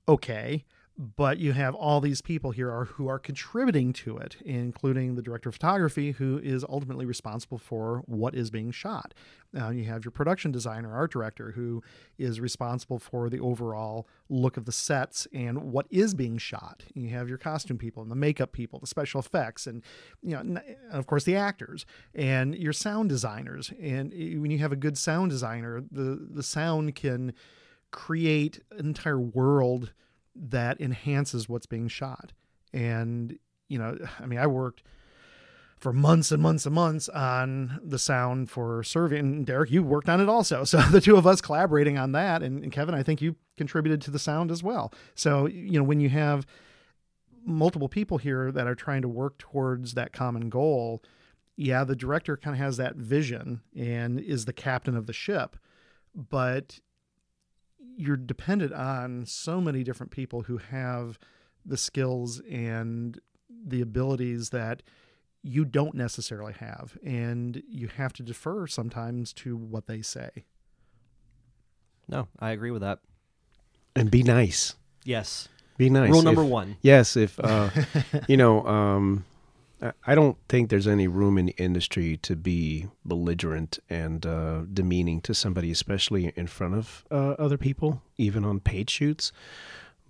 okay, but you have all these people here are who are contributing to it, including the director of photography, who is ultimately responsible for what is being shot. Uh, you have your production designer, art director, who is responsible for the overall look of the sets and what is being shot. You have your costume people and the makeup people, the special effects, and you know, n- of course, the actors and your sound designers. And when you have a good sound designer, the the sound can create an entire world that enhances what's being shot. And, you know, I mean, I worked for months and months and months on the sound for serving. And Derek, you worked on it also. So the two of us collaborating on that. And, and Kevin, I think you contributed to the sound as well. So, you know, when you have multiple people here that are trying to work towards that common goal, yeah, the director kind of has that vision and is the captain of the ship. But you're dependent on so many different people who have the skills and the abilities that you don't necessarily have and you have to defer sometimes to what they say No, I agree with that. And be nice. Yes. Be nice. Rule number If- one. Yes, if uh, you know, um, I- don't think there's any room in the industry to be belligerent and uh, demeaning to somebody, especially in front of uh, other people, even on paid shoots.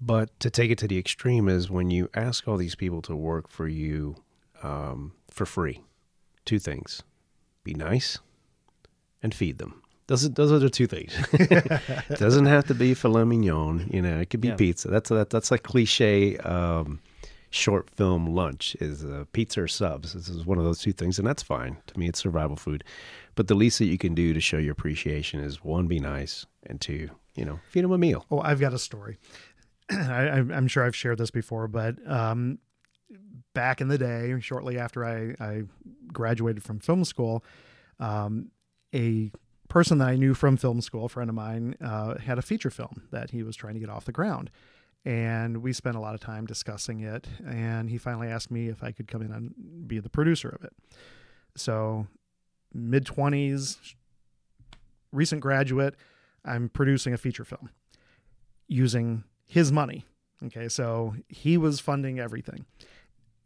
But to take it to the extreme is when you ask all these people to work for you um, for free. Two things: be nice and feed them. Those are, those are the two things. it doesn't have to be filet mignon. You know, it could be Yeah. pizza. That's that, that's a cliche um, short film lunch is uh, pizza or subs. This is one of those two things, and that's fine. To me, it's survival food. But the least that you can do to show your appreciation is one, be nice, and two, you know, feed them a meal. Oh, I've got a story. I, I'm I'm sure I've shared this before, but um, back in the day, shortly after I, I graduated from film school, um, a person that I knew from film school, a friend of mine, uh, had a feature film that he was trying to get off the ground. And we spent a lot of time discussing it. And he finally asked me if I could come in and be the producer of it. So, mid 20s, recent graduate, I'm producing a feature film using his money. Okay, so he was funding everything.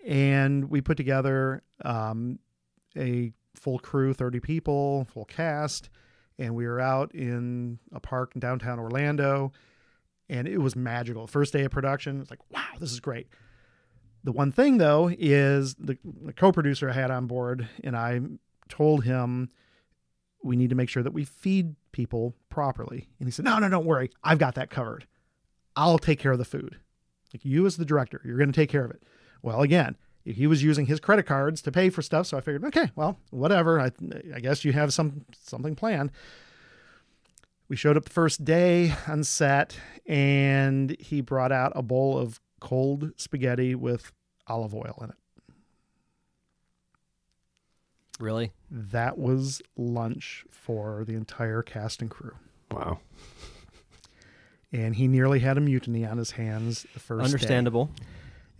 And we put together um, a full crew, 30 people, full cast, and we were out in a park in downtown Orlando, and it was magical. First day of production, it's like, wow, this is great. The one thing though is the, the co-producer I had on board, and I told him we need to make sure that we feed people properly. And he said, No, no, don't worry. I've got that covered. I'll take care of the food. Like you, as the director, you're going to take care of it. Well, again, he was using his credit cards to pay for stuff. So I figured, okay, well, whatever. I, I guess you have some something planned. We showed up the first day on set, and he brought out a bowl of cold spaghetti with olive oil in it. Really? That was lunch for the entire cast and crew. Wow. And he nearly had a mutiny on his hands the first day.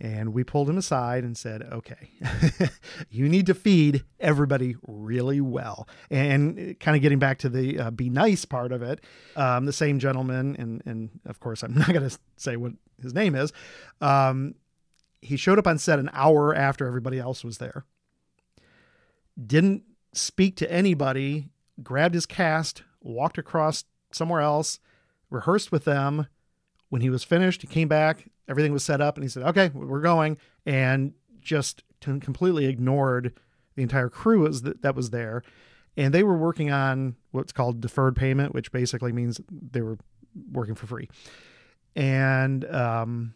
And we pulled him aside and said, okay, you need to feed everybody really well. And kind of getting back to the uh, be nice part of it, um, the same gentleman, and, and of course, I'm not going to say what his name is, um, he showed up on set an hour after everybody else was there, didn't speak to anybody, grabbed his cast, walked across somewhere else, rehearsed with them. When he was finished, he came back, everything was set up, and he said, Okay, we're going. And just completely ignored the entire crew was that, was there. And they were working on what's called deferred payment, which basically means they were working for free. And um,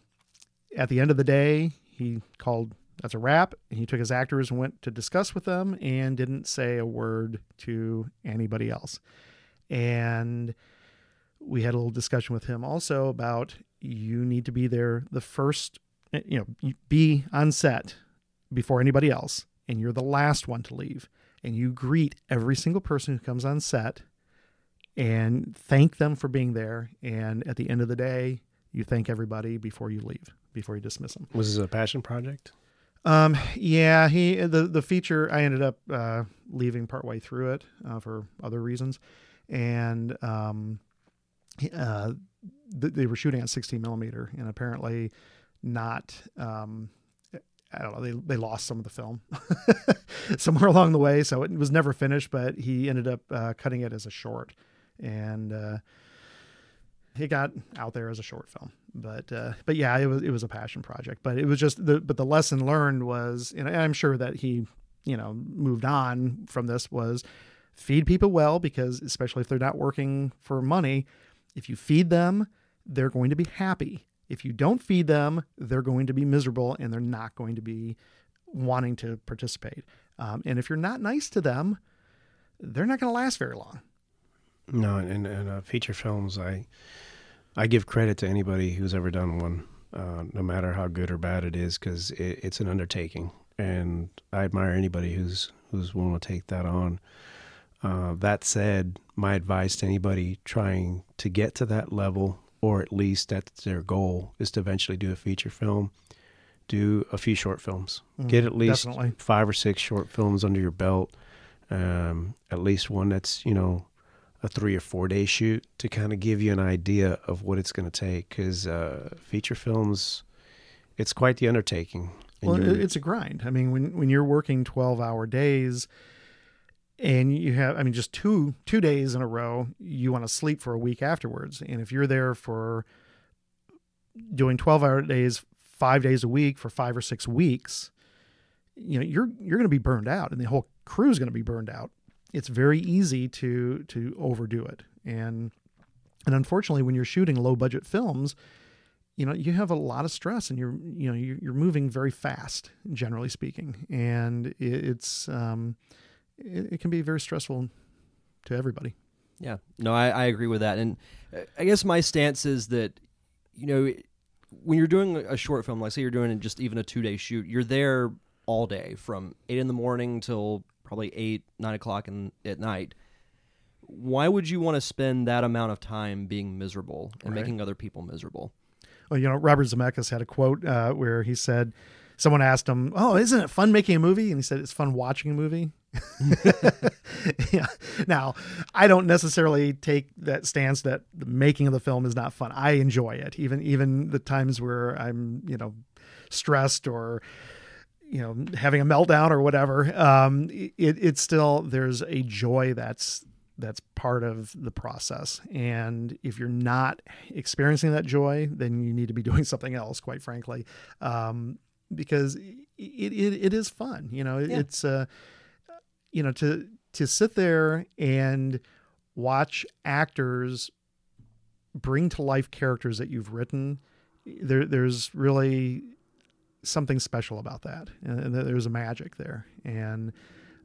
at the end of the day, he called that's a wrap. He took his actors and went to discuss with them and didn't say a word to anybody else. And we had a little discussion with him also about you need to be there the first, you know, be on set before anybody else, and you're the last one to leave. And you greet every single person who comes on set and thank them for being there. And at the end of the day, you thank everybody before you leave, before you dismiss them. Was this a passion project? Um, yeah, he the the feature I ended up uh, leaving partway through it uh, for other reasons, and um, uh, th- they were shooting at 16 millimeter, and apparently not. Um, I don't know. They they lost some of the film somewhere along the way, so it was never finished. But he ended up uh, cutting it as a short, and uh, it got out there as a short film. But uh, but yeah, it was it was a passion project. But it was just the but the lesson learned was, and I'm sure that he you know moved on from this was feed people well because especially if they're not working for money, if you feed them, they're going to be happy. If you don't feed them, they're going to be miserable and they're not going to be wanting to participate. Um, and if you're not nice to them, they're not going to last very long. No, and, and uh, feature films, I I give credit to anybody who's ever done one, uh, no matter how good or bad it is, because it, it's an undertaking, and I admire anybody who's who's willing to take that on. Uh, that said, my advice to anybody trying to get to that level, or at least that's their goal, is to eventually do a feature film. Do a few short films. Mm, get at least definitely. five or six short films under your belt. Um, at least one that's you know a three or four day shoot to kind of give you an idea of what it's going to take. Because uh, feature films, it's quite the undertaking. Well, it's a grind. I mean, when when you're working 12 hour days and you have I mean just two two days in a row, you want to sleep for a week afterwards. And if you're there for doing 12 hour days 5 days a week for 5 or 6 weeks, you know, you're you're going to be burned out and the whole crew is going to be burned out. It's very easy to to overdo it. And and unfortunately when you're shooting low budget films, you know you have a lot of stress and you're you know you're, you're moving very fast generally speaking and it's um it, it can be very stressful to everybody Yeah, no, I, I agree with that, and uh, I guess my stance is that you know when you're doing a short film, like say you're doing just even a two day shoot, you're there all day from eight in the morning till probably eight, nine o'clock in, at night. Why would you want to spend that amount of time being miserable and Right. making other people miserable? Well, you know, Robert Zemeckis had a quote uh, where he said, someone asked him, "Oh, isn't it fun making a movie?" And he said, "It's fun watching a movie." yeah. Now, I don't necessarily take that stance that the making of the film is not fun. I enjoy it, even even the times where I'm, you know, stressed or you know having a meltdown or whatever. Um, it it's still there's a joy that's that's part of the process. And if you're not experiencing that joy, then you need to be doing something else, quite frankly, um, because it, it, it is fun. You know, Yeah. it's, uh, you know, to, to sit there and watch actors bring to life characters that you've written, there, there's really something special about that. And there's a magic there. And,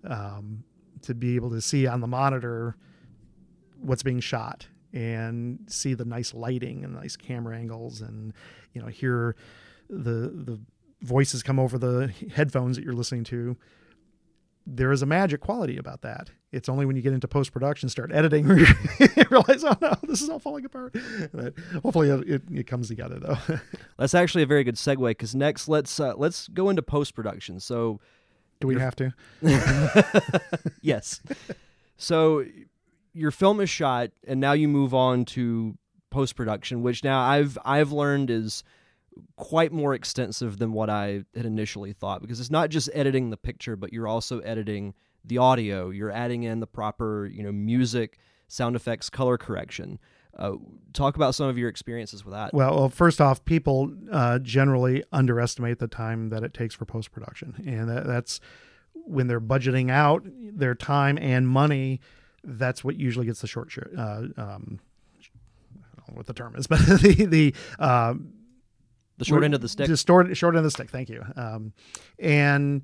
um, to be able to see on the monitor what's being shot and see the nice lighting and nice camera angles and you know hear the the voices come over the headphones that you're listening to there is a magic quality about that it's only when you get into post production start editing you realize oh no this is all falling apart but hopefully it, it, comes together though That's actually a very good segue because next let's uh, let's go into post production. So do we have to yes. So your film is shot and now you move on to post production, which now I've I've learned is quite more extensive than what I had initially thought because it's not just editing the picture, but you're also editing the audio. You're adding in the proper, you know, music, sound effects, color correction. Uh, talk about some of your experiences with that. Well, well first off, people uh, generally underestimate the time that it takes for post production, and that, that's when they're budgeting out their time and money. That's what usually gets the short. Uh, um, I don't know what the term is, but the the uh, the short end of the stick. just short short end of the stick. Thank you. Um, and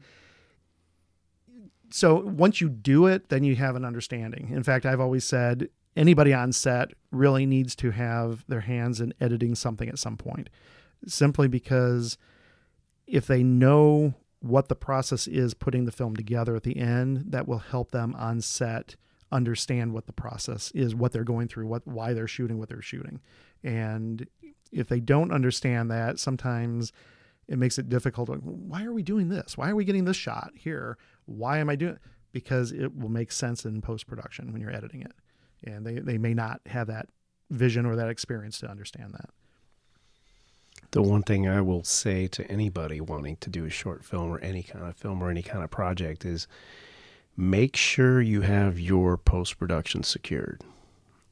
so once you do it, then you have an understanding. In fact, I've always said anybody on set really needs to have their hands in editing something at some point, simply because if they know what the process is putting the film together at the end, that will help them on set understand what the process is, what they're going through, what why they're shooting what they're shooting. And if they don't understand that, sometimes it makes it difficult. Why are we doing this? Why are we getting this shot here? Why am I doing it? Because it will make sense in post production when you're editing it. And they, they may not have that vision or that experience to understand that. The one thing I will say to anybody wanting to do a short film or any kind of film or any kind of project is make sure you have your post production secured.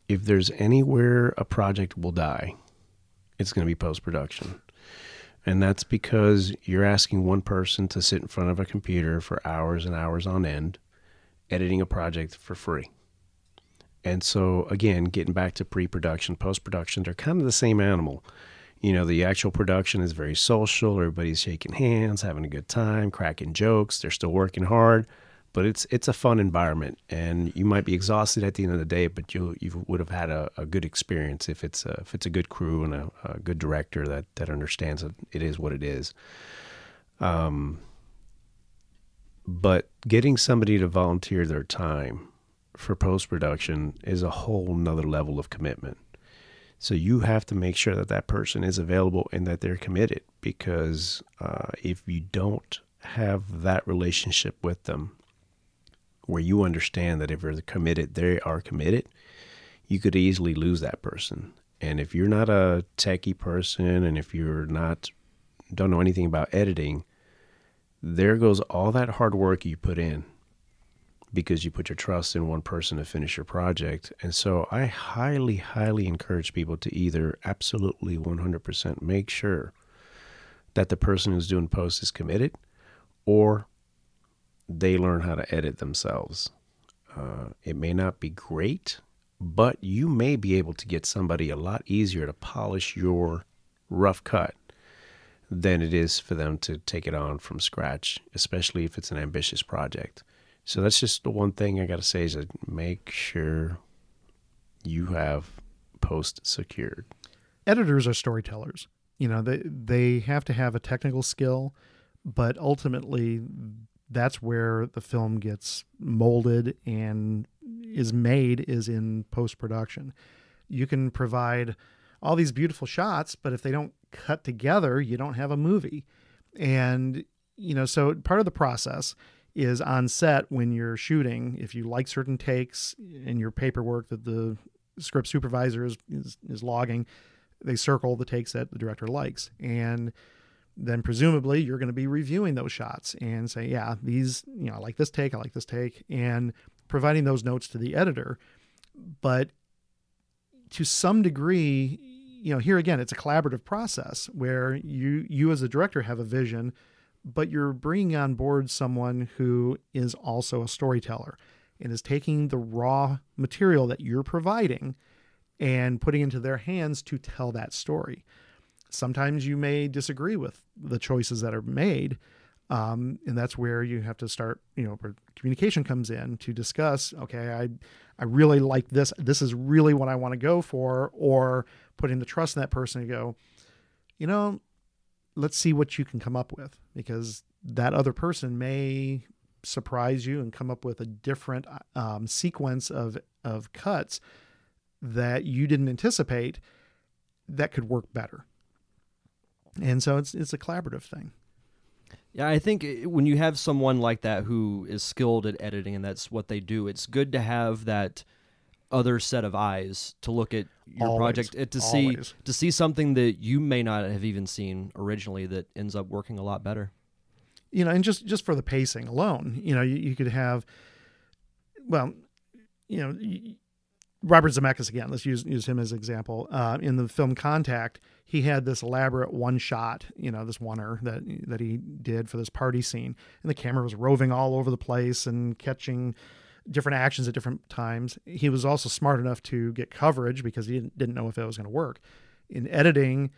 If there's anywhere a project will die, it's going to be post production. And that's because you're asking one person to sit in front of a computer for hours and hours on end, editing a project for free. And so, again, getting back to pre production, post production, they're kind of the same animal. You know, the actual production is very social. Everybody's shaking hands, having a good time, cracking jokes. They're still working hard, but it's it's a fun environment. And you might be exhausted at the end of the day, but you you would have had a, a good experience if it's a, if it's a good crew and a, a good director that that understands that it is what it is. Um, but getting somebody to volunteer their time for post production is a whole nother level of commitment. So you have to make sure that that person is available and that they're committed because uh, if you don't have that relationship with them where you understand that if they're committed, they are committed, you could easily lose that person. And if you're not a techie person and if you're not don't know anything about editing, there goes all that hard work you put in because you put your trust in one person to finish your project. And so I highly, highly encourage people to either absolutely 100% make sure that the person who's doing posts is committed or they learn how to edit themselves. Uh, it may not be great, but you may be able to get somebody a lot easier to polish your rough cut than it is for them to take it on from scratch, especially if it's an ambitious project. So that's just the one thing I got to say is that make sure you have post secured. Editors are storytellers. you know they they have to have a technical skill, but ultimately that's where the film gets molded and is made is in post production. You can provide all these beautiful shots, but if they don't cut together, you don't have a movie. And you know, so part of the process is on set when you're shooting. If you like certain takes in your paperwork that the script supervisor is, is, is logging, they circle the takes that the director likes. And then presumably you're going to be reviewing those shots and say, yeah, these, you know, I like this take, I like this take, and providing those notes to the editor. But to some degree, you know, here again, it's a collaborative process where you you as a director have a vision, but you're bringing on board someone who is also a storyteller and is taking the raw material that you're providing and putting into their hands to tell that story. Sometimes you may disagree with the choices that are made, um, and that's where you have to start. You know, communication comes in to discuss. Okay, I I really like this. This is really what I want to go for, or putting the trust in that person to go. You know, let's see what you can come up with because that other person may surprise you and come up with a different um, sequence of of cuts that you didn't anticipate that could work better. And so it's it's a collaborative thing. Yeah, I think when you have someone like that who is skilled at editing and that's what they do, it's good to have that other set of eyes to look at your Always. project uh, to see Always. to see something that you may not have even seen originally that ends up working a lot better. you know, and just just for the pacing alone, you know, you, you could have, well, you know, Robert Zemeckis again. Let's use use him as an example. Uh, in the film Contact, he had this elaborate one shot, you know, this oner that that he did for this party scene, and the camera was roving all over the place and catching different actions at different times. He was also smart enough to get coverage because he didn't, didn't know if it was going to work. In editing,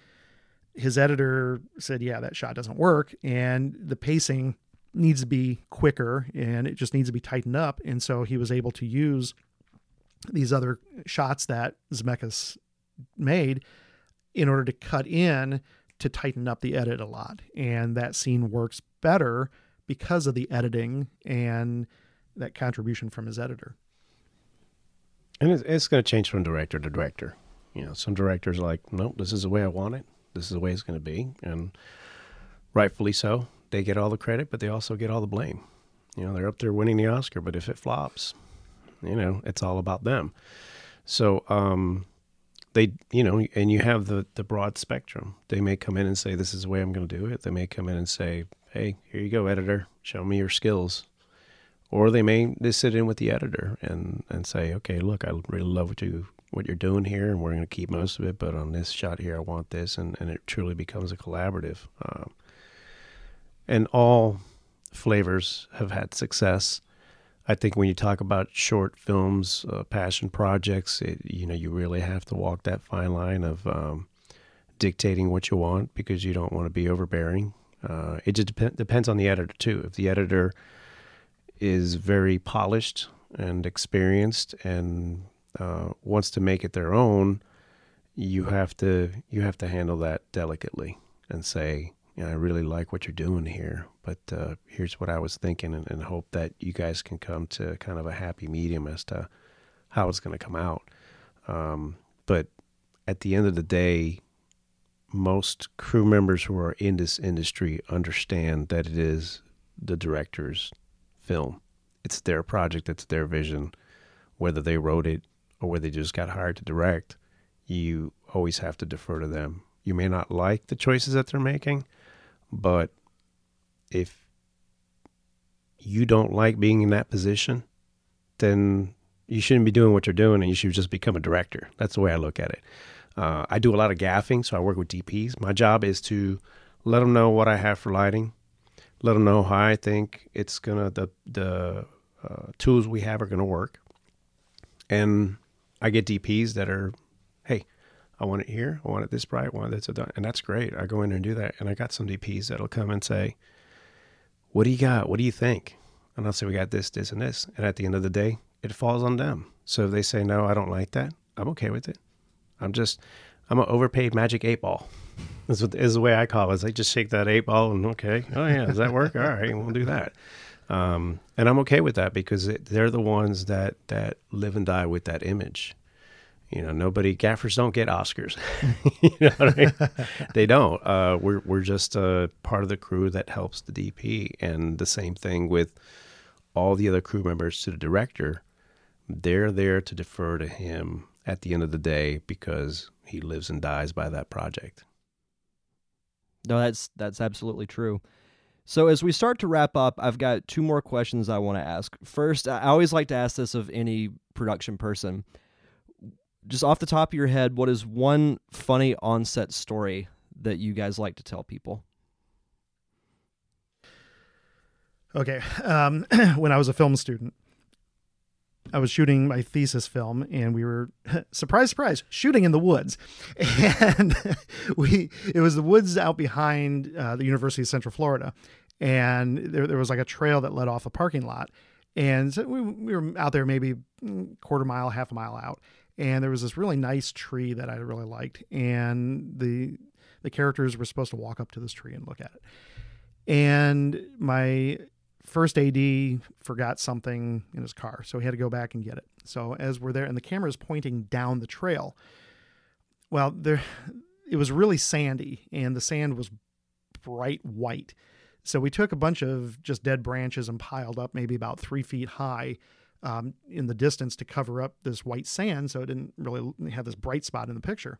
his editor said, "Yeah, that shot doesn't work, and the pacing needs to be quicker, and it just needs to be tightened up." And so he was able to use these other shots that Zemeckis made in order to cut in to tighten up the edit a lot, and that scene works better because of the editing and that contribution from his editor. And it's, it's going to change from director to director. You know, some directors are like, nope, this is the way I want it. This is the way it's going to be. And rightfully so. They get all the credit, but they also get all the blame. You know, they're up there winning the Oscar, but if it flops, you know, it's all about them. So, um, they, you know, and you have the, the broad spectrum. They may come in and say, this is the way I'm going to do it. They may come in and say, hey, here you go, editor, show me your skills or they may just sit in with the editor and and say, okay, look, I really love what you what you're doing here, and we're going to keep most of it, but on this shot here, I want this, and and it truly becomes a collaborative. Um, and all flavors have had success. I think when you talk about short films, uh, passion projects, it, you know, you really have to walk that fine line of um, dictating what you want because you don't want to be overbearing. Uh, it just dep- depends on the editor too. If the editor is very polished and experienced and uh, wants to make it their own, you have to you have to handle that delicately and say, you know, I really like what you're doing here, but uh, here's what I was thinking, and, and hope that you guys can come to kind of a happy medium as to how it's going to come out. Um, but at the end of the day, most crew members who are in this industry understand that it is the director's film. It's their project, it's their vision. Whether they wrote it or whether they just got hired to direct, you always have to defer to them. You may not like the choices that they're making, but if you don't like being in that position, then you shouldn't be doing what you're doing and you should just become a director. That's the way I look at it. Uh, I do a lot of gaffing, so I work with DPs. My job is to let them know what I have for lighting, let them know how I think it's gonna the the uh, tools we have are gonna work, and I get DPs that are, hey, I want it here, I want it this bright, I want it this, and that's great. I go in and do that, and I got some DPs that'll come and say, what do you got? What do you think? And I'll say we got this, this, and this, and at the end of the day, it falls on them. So if they say no, I don't like that, I'm okay with it. I'm just, I'm an overpaid magic eight ball. This what is the way I call it. It's like just shake that eight ball and okay, oh yeah, does that work? All right, we'll do that. Um, and I'm okay with that because it, they're the ones that that live and die with that image. You know, nobody gaffers don't get Oscars. you know I mean? they don't. Uh, we're we're just a part of the crew that helps the DP, and the same thing with all the other crew members to the director. They're there to defer to him at the end of the day because he lives and dies by that project. No, that's that's absolutely true. So as we start to wrap up, I've got two more questions I want to ask. First, I always like to ask this of any production person. Just off the top of your head, what is one funny on-set story that you guys like to tell people? Okay. Um, when I was a film student, I was shooting my thesis film, and we were surprise, surprise, shooting in the woods, and we it was the woods out behind uh, the University of Central Florida, and there there was like a trail that led off a parking lot, and so we, we were out there maybe mm, quarter mile, half a mile out, and there was this really nice tree that I really liked, and the the characters were supposed to walk up to this tree and look at it, and my first AD forgot something in his car, so he had to go back and get it. So as we're there, and the camera is pointing down the trail. Well, there, it was really sandy, and the sand was bright white. So we took a bunch of just dead branches and piled up, maybe about three feet high, um, in the distance to cover up this white sand, so it didn't really have this bright spot in the picture.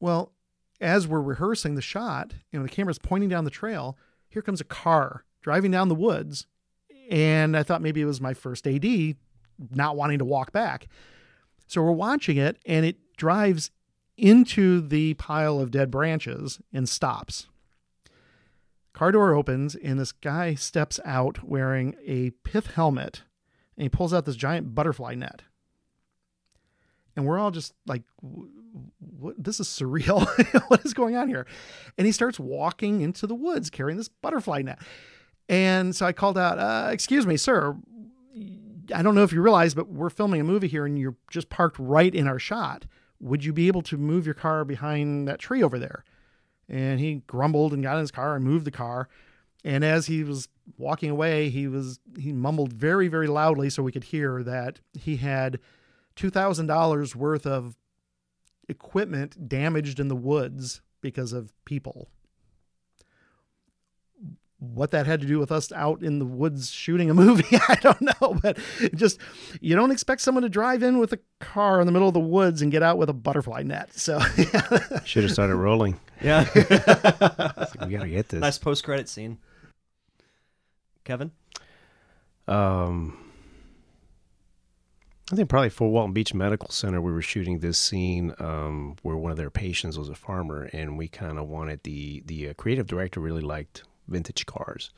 Well, as we're rehearsing the shot, you know, the camera's pointing down the trail. Here comes a car driving down the woods. And I thought maybe it was my first AD not wanting to walk back. So we're watching it, and it drives into the pile of dead branches and stops. Car door opens, and this guy steps out wearing a pith helmet, and he pulls out this giant butterfly net. And we're all just like, what? This is surreal. what is going on here? And he starts walking into the woods carrying this butterfly net. And so I called out, uh, Excuse me, sir. I don't know if you realize, but we're filming a movie here and you're just parked right in our shot. Would you be able to move your car behind that tree over there? And he grumbled and got in his car and moved the car. And as he was walking away, he was he mumbled very, very loudly so we could hear that he had two thousand dollars worth of equipment damaged in the woods because of people what that had to do with us out in the woods shooting a movie, I don't know. But just, you don't expect someone to drive in with a car in the middle of the woods and get out with a butterfly net. So, yeah. should have started rolling. Yeah. we got to get this. Nice post credit scene. Kevin? Um, I think probably for Walton Beach Medical Center, we were shooting this scene um, where one of their patients was a farmer, and we kind of wanted the the uh, creative director really liked vintage cars.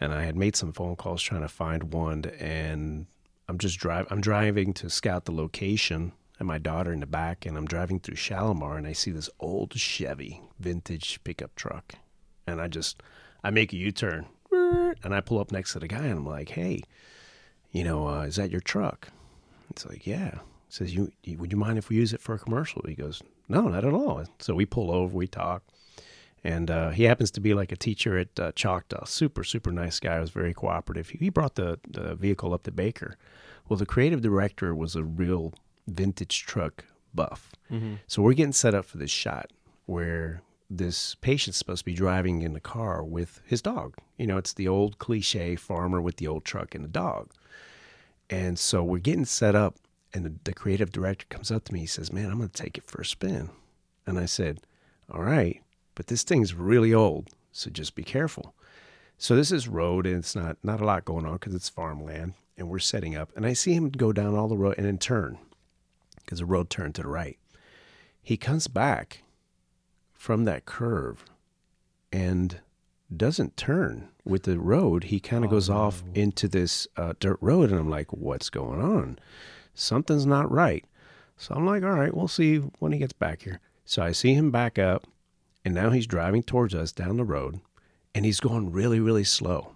And I had made some phone calls trying to find one, and I'm just drive. I'm driving to scout the location, and my daughter in the back, and I'm driving through Shalimar, and I see this old Chevy vintage pickup truck, and I just I make a U-turn, and I pull up next to the guy, and I'm like, "Hey, you know, uh, is that your truck?" It's like, "Yeah." He says, "You would you mind if we use it for a commercial?" He goes, "No, not at all." So we pull over, we talk and uh, he happens to be like a teacher at uh, Choctaw. Super, super nice guy. Was very cooperative. He brought the, the vehicle up to Baker. Well, the creative director was a real vintage truck buff. Mm-hmm. So we're getting set up for this shot where this patient's supposed to be driving in the car with his dog. You know, it's the old cliche farmer with the old truck and the dog. And so we're getting set up, and the, the creative director comes up to me. He says, Man, I'm going to take it for a spin. And I said, All right but this thing's really old, so just be careful. So this is road, and it's not not a lot going on because it's farmland, and we're setting up. And I see him go down all the road and then turn because the road turned to the right. He comes back from that curve and doesn't turn with the road. He kind of oh, goes no. off into this uh, dirt road, and I'm like, "What's going on? Something's not right." So I'm like, "All right, we'll see when he gets back here." So I see him back up and now he's driving towards us down the road and he's going really, really slow.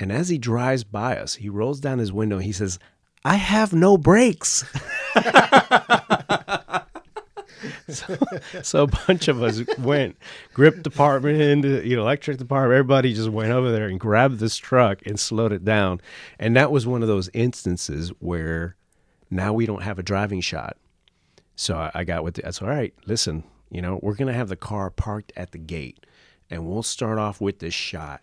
And as he drives by us, he rolls down his window and he says, I have no brakes. so So, a bunch of us went, grip department, you know, electric department, everybody just went over there and grabbed this truck and slowed it down. And that was one of those instances where now we don't have a driving shot. So I, I got with the, that's all right. Listen, you know, we're gonna have the car parked at the gate, and we'll start off with this shot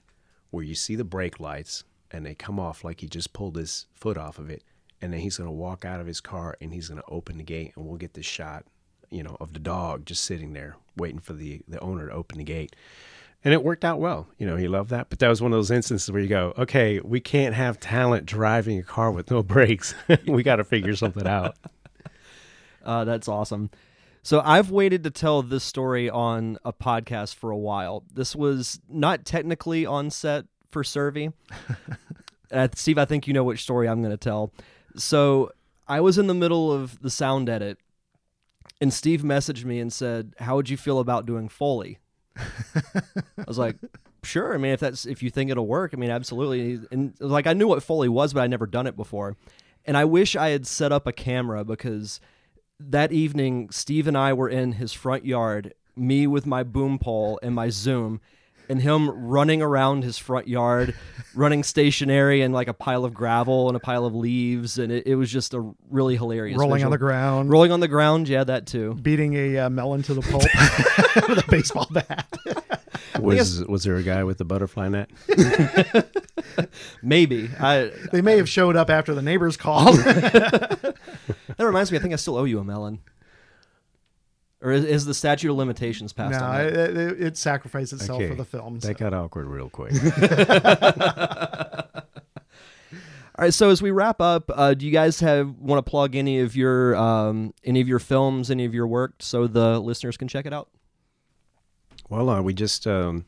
where you see the brake lights and they come off like he just pulled his foot off of it, and then he's gonna walk out of his car and he's gonna open the gate, and we'll get this shot, you know, of the dog just sitting there waiting for the the owner to open the gate. And it worked out well. You know, he loved that. But that was one of those instances where you go, okay, we can't have talent driving a car with no brakes. we got to figure something out. Uh, that's awesome. So I've waited to tell this story on a podcast for a while. This was not technically on set for Survey. uh, Steve, I think you know which story I'm going to tell. So I was in the middle of the sound edit, and Steve messaged me and said, "How would you feel about doing Foley?" I was like, "Sure. I mean, if that's if you think it'll work, I mean, absolutely." And like I knew what Foley was, but I'd never done it before. And I wish I had set up a camera because that evening, Steve and I were in his front yard, me with my boom pole and my Zoom, and him running around his front yard, running stationary in like a pile of gravel and a pile of leaves, and it, it was just a really hilarious. Rolling visual. on the ground, rolling on the ground, yeah, that too. beating a uh, melon to the pulp with a baseball bat. Was was there a guy with the butterfly net? Maybe I. They may have showed up after the neighbors called. That reminds me, I think I still owe you a melon. Or is, is the statute of limitations passed no, on that? it, it, it sacrificed itself Okay. for the film. That got awkward real quick. All right, so as we wrap up, uh, do you guys have want to plug any of your um, any of your films, any of your work, so the listeners can check it out? Well, uh, we just um,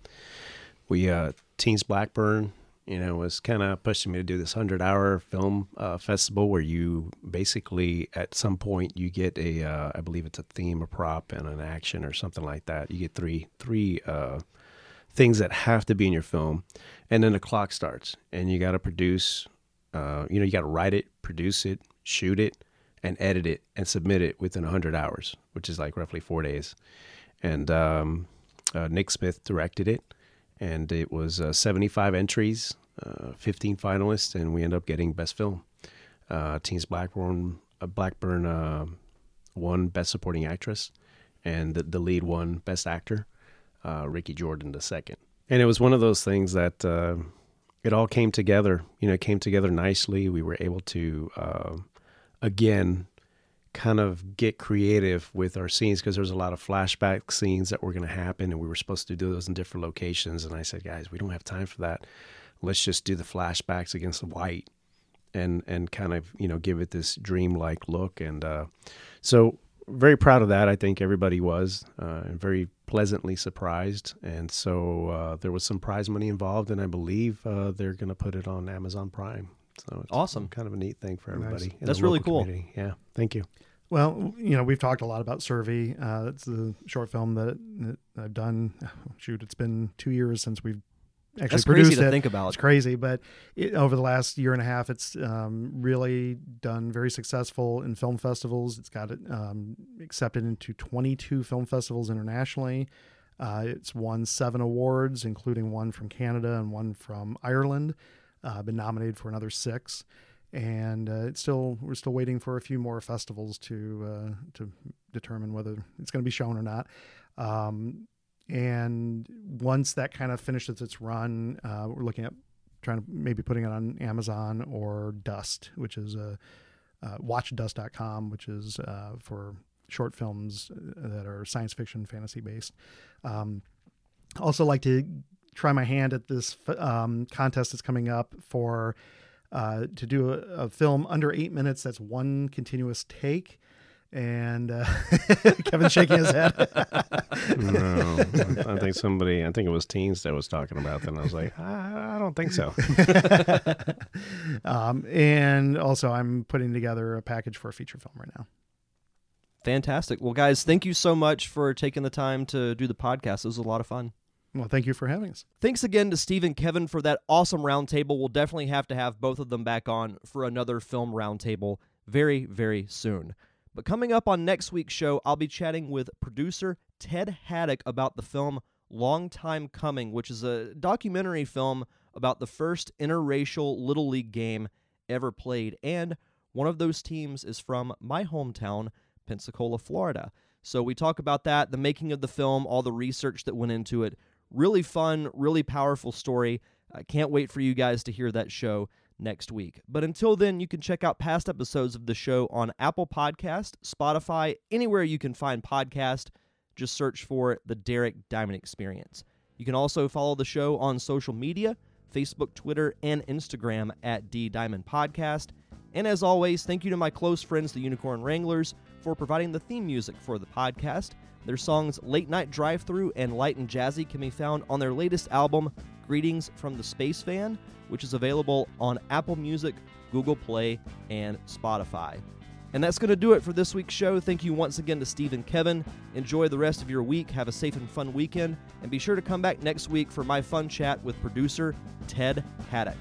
we uh, Teens Blackburn, you know, was kind of pushing me to do this hundred hour film uh, festival where you basically at some point you get a uh, I believe it's a theme, a prop, and an action or something like that. You get three three uh, things that have to be in your film, and then the clock starts, and you got to produce. Uh, you know, you got to write it, produce it, shoot it, and edit it and submit it within 100 hours, which is like roughly four days. And um, uh, Nick Smith directed it, and it was uh, 75 entries, uh, 15 finalists, and we ended up getting best film. Uh, Teens Blackburn, Blackburn won best supporting actress, and the, the lead won best actor, Ricky Jordan the second. And it was one of those things that it all came together. You know, it came together nicely. We were able to uh, again kind of get creative with our scenes because there's a lot of flashback scenes that were going to happen and we were supposed to do those in different locations and i said guys we don't have time for that. Let's just do the flashbacks against the white and and kind of you know give it this dreamlike look and uh, so very proud of that i think everybody was uh, very pleasantly surprised and so uh, there was some prize money involved and i believe uh, they're going to put it on amazon prime so it's Awesome. kind of a neat thing for everybody in the That's really cool. community. yeah thank you Well, you know, we've talked a lot about Survey. Uh, it's the short film that, that I've done. Shoot, it's been two years since we've actually That's produced crazy to it. think about. It's crazy, but it, over the last year and a half, it's um, really done very successful in film festivals. It's got it um, accepted into 22 film festivals internationally. Uh, it's won seven awards, including one from Canada and one from Ireland. Uh, been nominated for another six, and uh, it's still we're still waiting for a few more festivals to uh, to determine whether it's going to be shown or not. Um, and once that kind of finishes its run, uh, we're looking at trying to maybe putting it on Amazon or Dust, which is a uh, watchdust.com, which is uh, for short films that are science fiction, fantasy based. Um, also, like to try my hand at this um, contest that's coming up for uh, to do a, a film under eight minutes. That's one continuous take. And uh, Kevin's shaking his head. no, I think somebody, I think it was teens that was talking about that. And I was like, I, I don't think so. um, and also, I'm putting together a package for a feature film right now. Fantastic. Well, guys, thank you so much for taking the time to do the podcast. It was a lot of fun. Well, thank you for having us. Thanks again to Steve and Kevin for that awesome roundtable. We'll definitely have to have both of them back on for another film roundtable very, very soon. But coming up on next week's show, I'll be chatting with producer Ted Haddock about the film Long Time Coming, which is a documentary film about the first interracial Little League game ever played. And one of those teams is from my hometown, Pensacola, Florida. So we talk about that, the making of the film, all the research that went into it. Really fun, really powerful story. I can't wait for you guys to hear that show next week. But until then, you can check out past episodes of the show on Apple Podcast, Spotify, anywhere you can find podcast. Just search for the Derek Diamond Experience. You can also follow the show on social media, Facebook, Twitter, and Instagram at D Diamond Podcast. And as always, thank you to my close friends, the Unicorn Wranglers, for providing the theme music for the podcast. Their songs Late Night Drive Through and Light and Jazzy can be found on their latest album, Greetings from the Space Van, which is available on Apple Music, Google Play, and Spotify. And that's going to do it for this week's show. Thank you once again to Steve and Kevin. Enjoy the rest of your week. Have a safe and fun weekend. And be sure to come back next week for my fun chat with producer Ted Haddock.